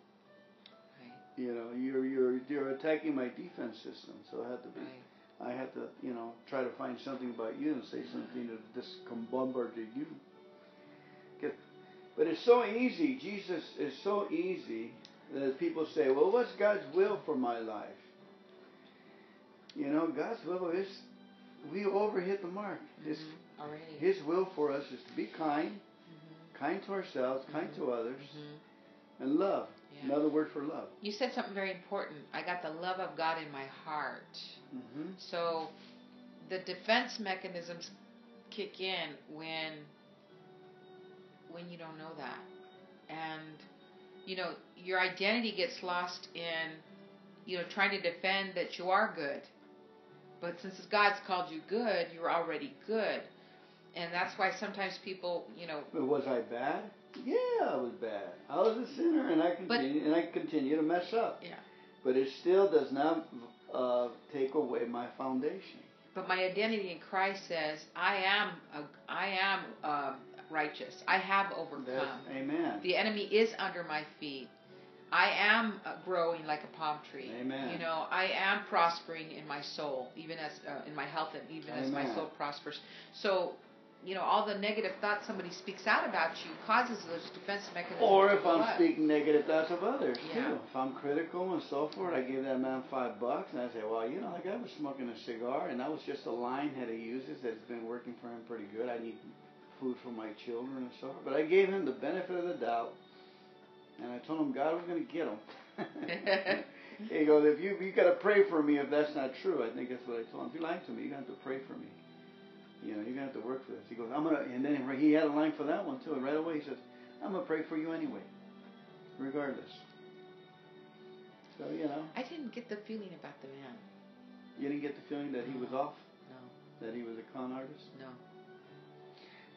right, You know, you're you're you're attacking my defense system, so I have to be. right. I have to, you know, try to find something about you and say something to discombobulate you. But it's so easy. Jesus is so easy that people say, "Well, what's God's will for my life?" You know, God's will is we overhit the mark. His Mhm, already. His will for us is to be kind, Mhm, kind to ourselves, kind Mhm. to others, mhm. and love. Yeah. Another word for love. You said something very important. I got the love of God in my heart. hmm So the defense mechanisms kick in when when you don't know that. And you know, your identity gets lost in, you know, trying to defend that you are good. But since God's called you good, you're already good. And that's why sometimes people, you know. But was I bad? Yeah, I was bad. I was a sinner, and I continue, but, and I continue to mess up. Yeah. But it still does not uh, take away my foundation. But my identity in Christ says, I am, a, I am uh, righteous. I have overcome. That's, amen. The enemy is under my feet. I am uh, growing like a palm tree. Amen. You know, I am prospering in my soul, even as uh, in my health, and even Amen. as my soul prospers. So, you know, all the negative thoughts somebody speaks out about you causes those defense mechanisms. Or if I'm up. speaking negative thoughts of others yeah. too. If I'm critical and so forth, I give that man five bucks and I say, well, you know, that guy was smoking a cigar, and that was just a line that he uses that's been working for him pretty good. I need food for my children and so forth. But I gave him the benefit of the doubt, and I told him God was going to get him. he goes, if you you got to pray for me if that's not true. I think that's what I told him. If you lie to me, you got to pray for me. You know, you're gonna have to work for this. He goes, I'm gonna, and then he had a line for that one too. And right away he says, I'm gonna pray for you anyway, regardless. So you know. I didn't get the feeling about the man. You didn't get the feeling that he was off. No. That he was a con artist. No.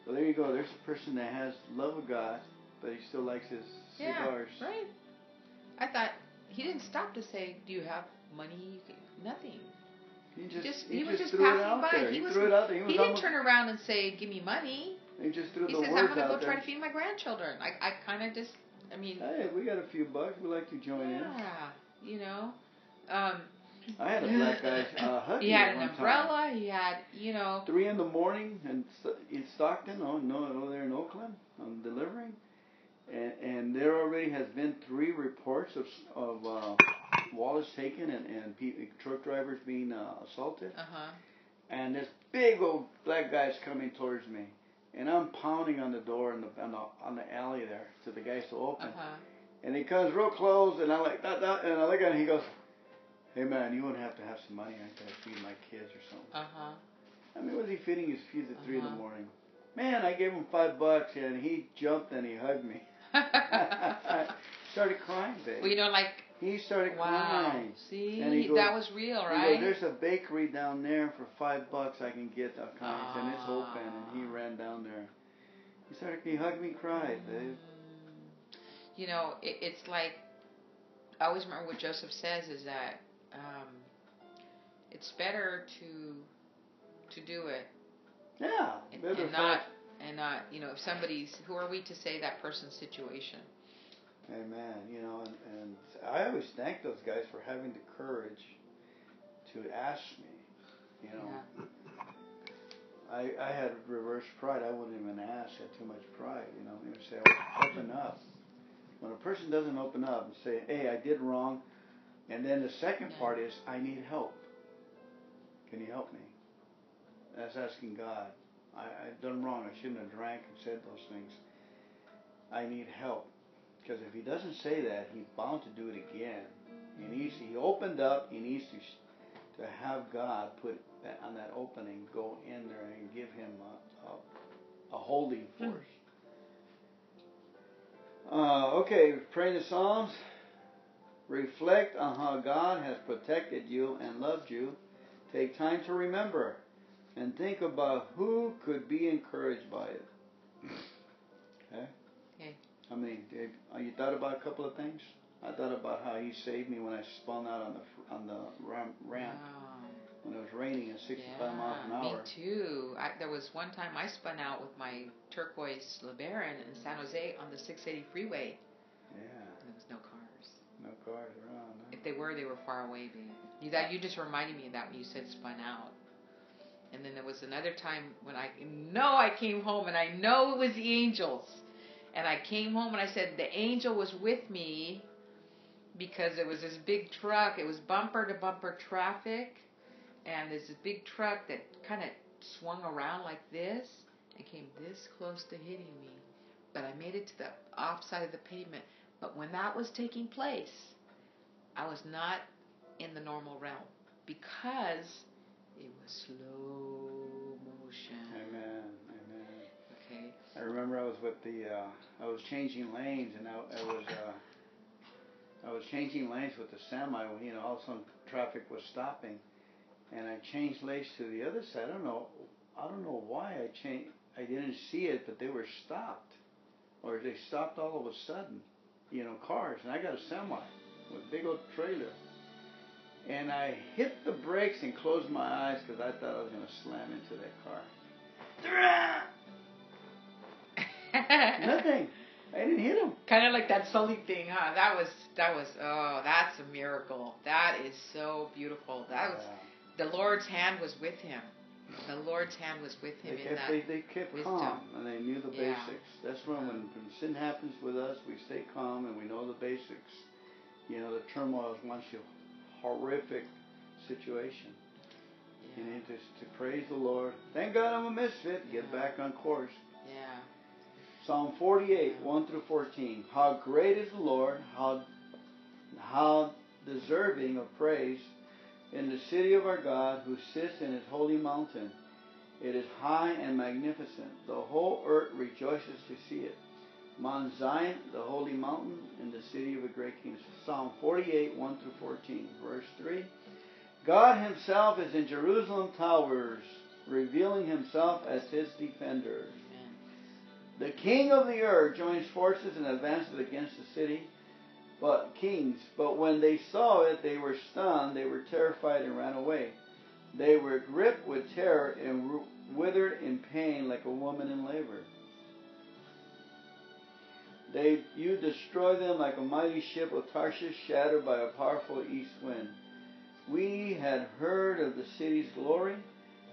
Well, there you go. There's a person that has love of God, but he still likes his yeah, cigars. right. I thought he didn't stop to say, "Do you have money?" Nothing. He just, just he, he was just passing by. there. He, He, was, threw it out there. He, was He didn't almost, turn around and say, "Give me money." he just threw He the says, words "I'm gonna go there. try to feed my grandchildren." I I kind of just, I mean, Hey, we got a few bucks. We'd like to join in. yeah, you know. Um, I had a black guy uh, hug he had an umbrella. Time. He had, you know. Three in the morning and in Stockton, oh no, over there in Oakland, I'm delivering, and and there already has been three reports of of uh, wallets taken and and pe- truck drivers being uh, assaulted. Uh huh. And this big old black guy's coming towards me, and I'm pounding on the door in the on the, on the alley there to the guys to open. Uh-huh. And he comes real close, and I like that, that and I look at him. He goes, "Hey man, you wouldn't have to have some money. I could feed my kids or something." Uh huh. I mean, was he feeding his kids at 3 in Uh-huh. the morning? Man, I gave him five bucks, and he jumped and he hugged me. started crying, baby. well, you know, like he started wow. crying. See, And he goes- that was real, right? goes, There's a bakery down there for five bucks. I can get a kind, and it's open. And he Ah. ran down there. He started. He hugged me, cried, babe. you know, it, it's like I always remember what Joseph says is that um, it's better to to do it Yeah, and, and not and not you know if somebody's who are we to say that person's situation Amen. You know, and, and I always thank those guys for having the courage to ask me. You know, yeah. I I had reverse pride. I wouldn't even ask. I had too much pride. You know, even say, "Oh, open up. When a person doesn't open up and say, "Hey, I did wrong," and then the second part is, "I need help. Can you help me?" That's asking God. I I done wrong. I shouldn't have drank and said those things. I need help. Because if he doesn't say that, he's bound to do it again. He needs. He opened up. He needs to to have God put that, on that opening, go in there and give him a, a, a holding force. Uh, okay, praying the Psalms. Reflect on how God has protected you and loved you. Take time to remember and think about who could be encouraged by it. I mean, Dave, uh, you thought about a couple of things? I thought about how he saved me when I spun out on the on the ramp Wow. when it was raining at 65 yeah, miles an hour. Me too. I, there was one time I spun out with my turquoise LeBaron in San Jose on the 680 freeway. Yeah, There was no cars. no cars around. huh? If they were, they were far away. Babe. You that you just reminded me of that when you said spun out. And then there was another time when I know I came home and I know it was the angels. And I came home and I said the angel was with me because it was this big truck. It was bumper to bumper traffic, and there's this big truck that kind of swung around like this and came this close to hitting me. But I made it to the off side of the pavement. But when that was taking place, I was not in the normal realm because it was slow motion. I remember I was with the, uh, I was changing lanes and I, I was, uh, I was changing lanes with the semi. You know, all of a sudden traffic was stopping, and I changed lanes to the other side. I don't know. I don't know why I changed. I didn't see it, but they were stopped, or they stopped all of a sudden. You know, cars, and I got a semi with a big old trailer. And I hit the brakes and closed my eyes because I thought I was going to slam into that car. Nothing. I didn't hit him. Kind of like that Sully thing, huh? That was that was oh, that's a miracle. That is so beautiful. That was the Lord's hand was with him. The Lord's hand was with him they in kept, that. They, they kept wisdom. calm and they knew the Yeah. basics. That's when, when when sin happens with us, we stay calm and we know the basics. You know, the turmoil is once you horrific situation. You Yeah. need to, to praise the Lord. Thank God I'm a misfit. Get back on course. Psalm 48, 1 through 14. How great is the Lord, how, how deserving of praise in the city of our God who sits in his holy mountain. It is high and magnificent. The whole earth rejoices to see it. Mount Zion, the holy mountain, in the city of a great king. Psalm 48, 1 through 14. Verse 3. God himself is in Jerusalem towers, revealing himself as his defender. The king of the earth joins forces and advances against the city, but kings. But when they saw it, they were stunned, they were terrified and ran away. They were gripped with terror and withered in pain like a woman in labor. They, you destroy them like a mighty ship of Tarshish shattered by a powerful east wind. We had heard of the city's glory,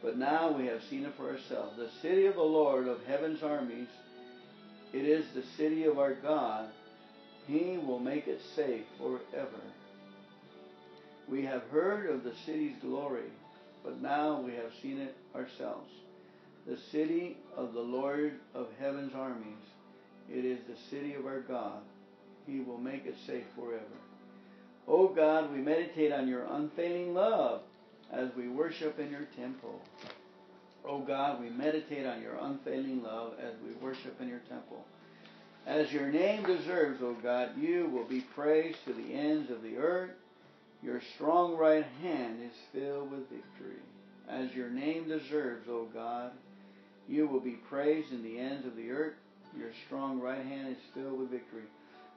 but now we have seen it for ourselves. The city of the Lord of heaven's armies, it is the city of our God. He will make it safe forever. We have heard of the city's glory, but now we have seen it ourselves. The city of the Lord of heaven's armies, it is the city of our God. He will make it safe forever. O God, we meditate on your unfailing love as we worship in your temple. O God, we meditate on your unfailing love as we worship in your temple. As your name deserves, O God, you will be praised to the ends of the earth. Your strong right hand is filled with victory. As your name deserves, O God, you will be praised in the ends of the earth. Your strong right hand is filled with victory.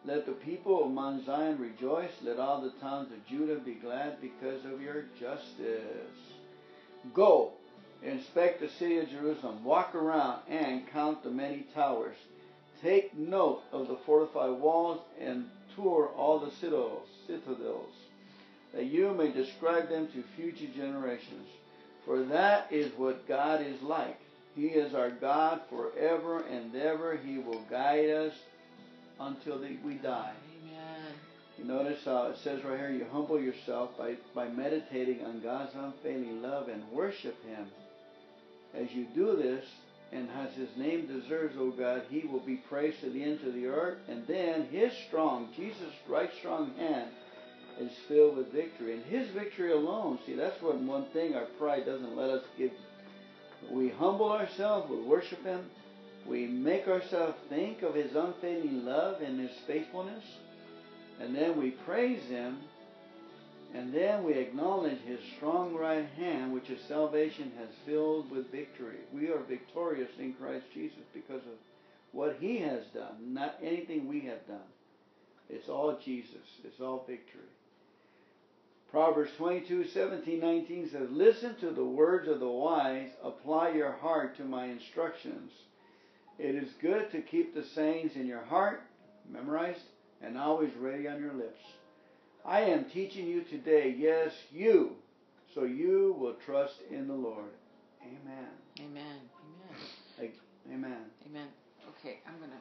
Let the people of Mount Zion rejoice. Let all the towns of Judah be glad because of your justice. Go, inspect the city of Jerusalem. Walk around and count the many towers. Take note of the fortified walls and tour all the citadels, citadels, that you may describe them to future generations. For that is what God is like. He is our God forever and ever. He will guide us until the, we die. Amen. You notice uh, it says right here, you humble yourself by, by meditating on God's unfailing love and worship Him. As you do this, and as His name deserves, O God, He will be praised to the ends of the earth, and then His strong, Jesus' right strong hand is filled with victory. And His victory alone, see, that's what one thing our pride doesn't let us give. We humble ourselves, we worship Him, we make ourselves think of His unfailing love and His faithfulness, and then we praise Him, and then we acknowledge His strong right hand, which is salvation, has filled with victory. We are victorious in Christ Jesus because of what He has done, not anything we have done. It's all Jesus, it's all victory. Proverbs 22, 17, 19 says, Listen to the words of the wise, apply your heart to my instructions. It is good to keep the sayings in your heart, memorized, and always ready on your lips. I am teaching you today, yes, you, so you will trust in the Lord. Amen. Amen. Amen. Amen. Amen. Okay, I'm gonna.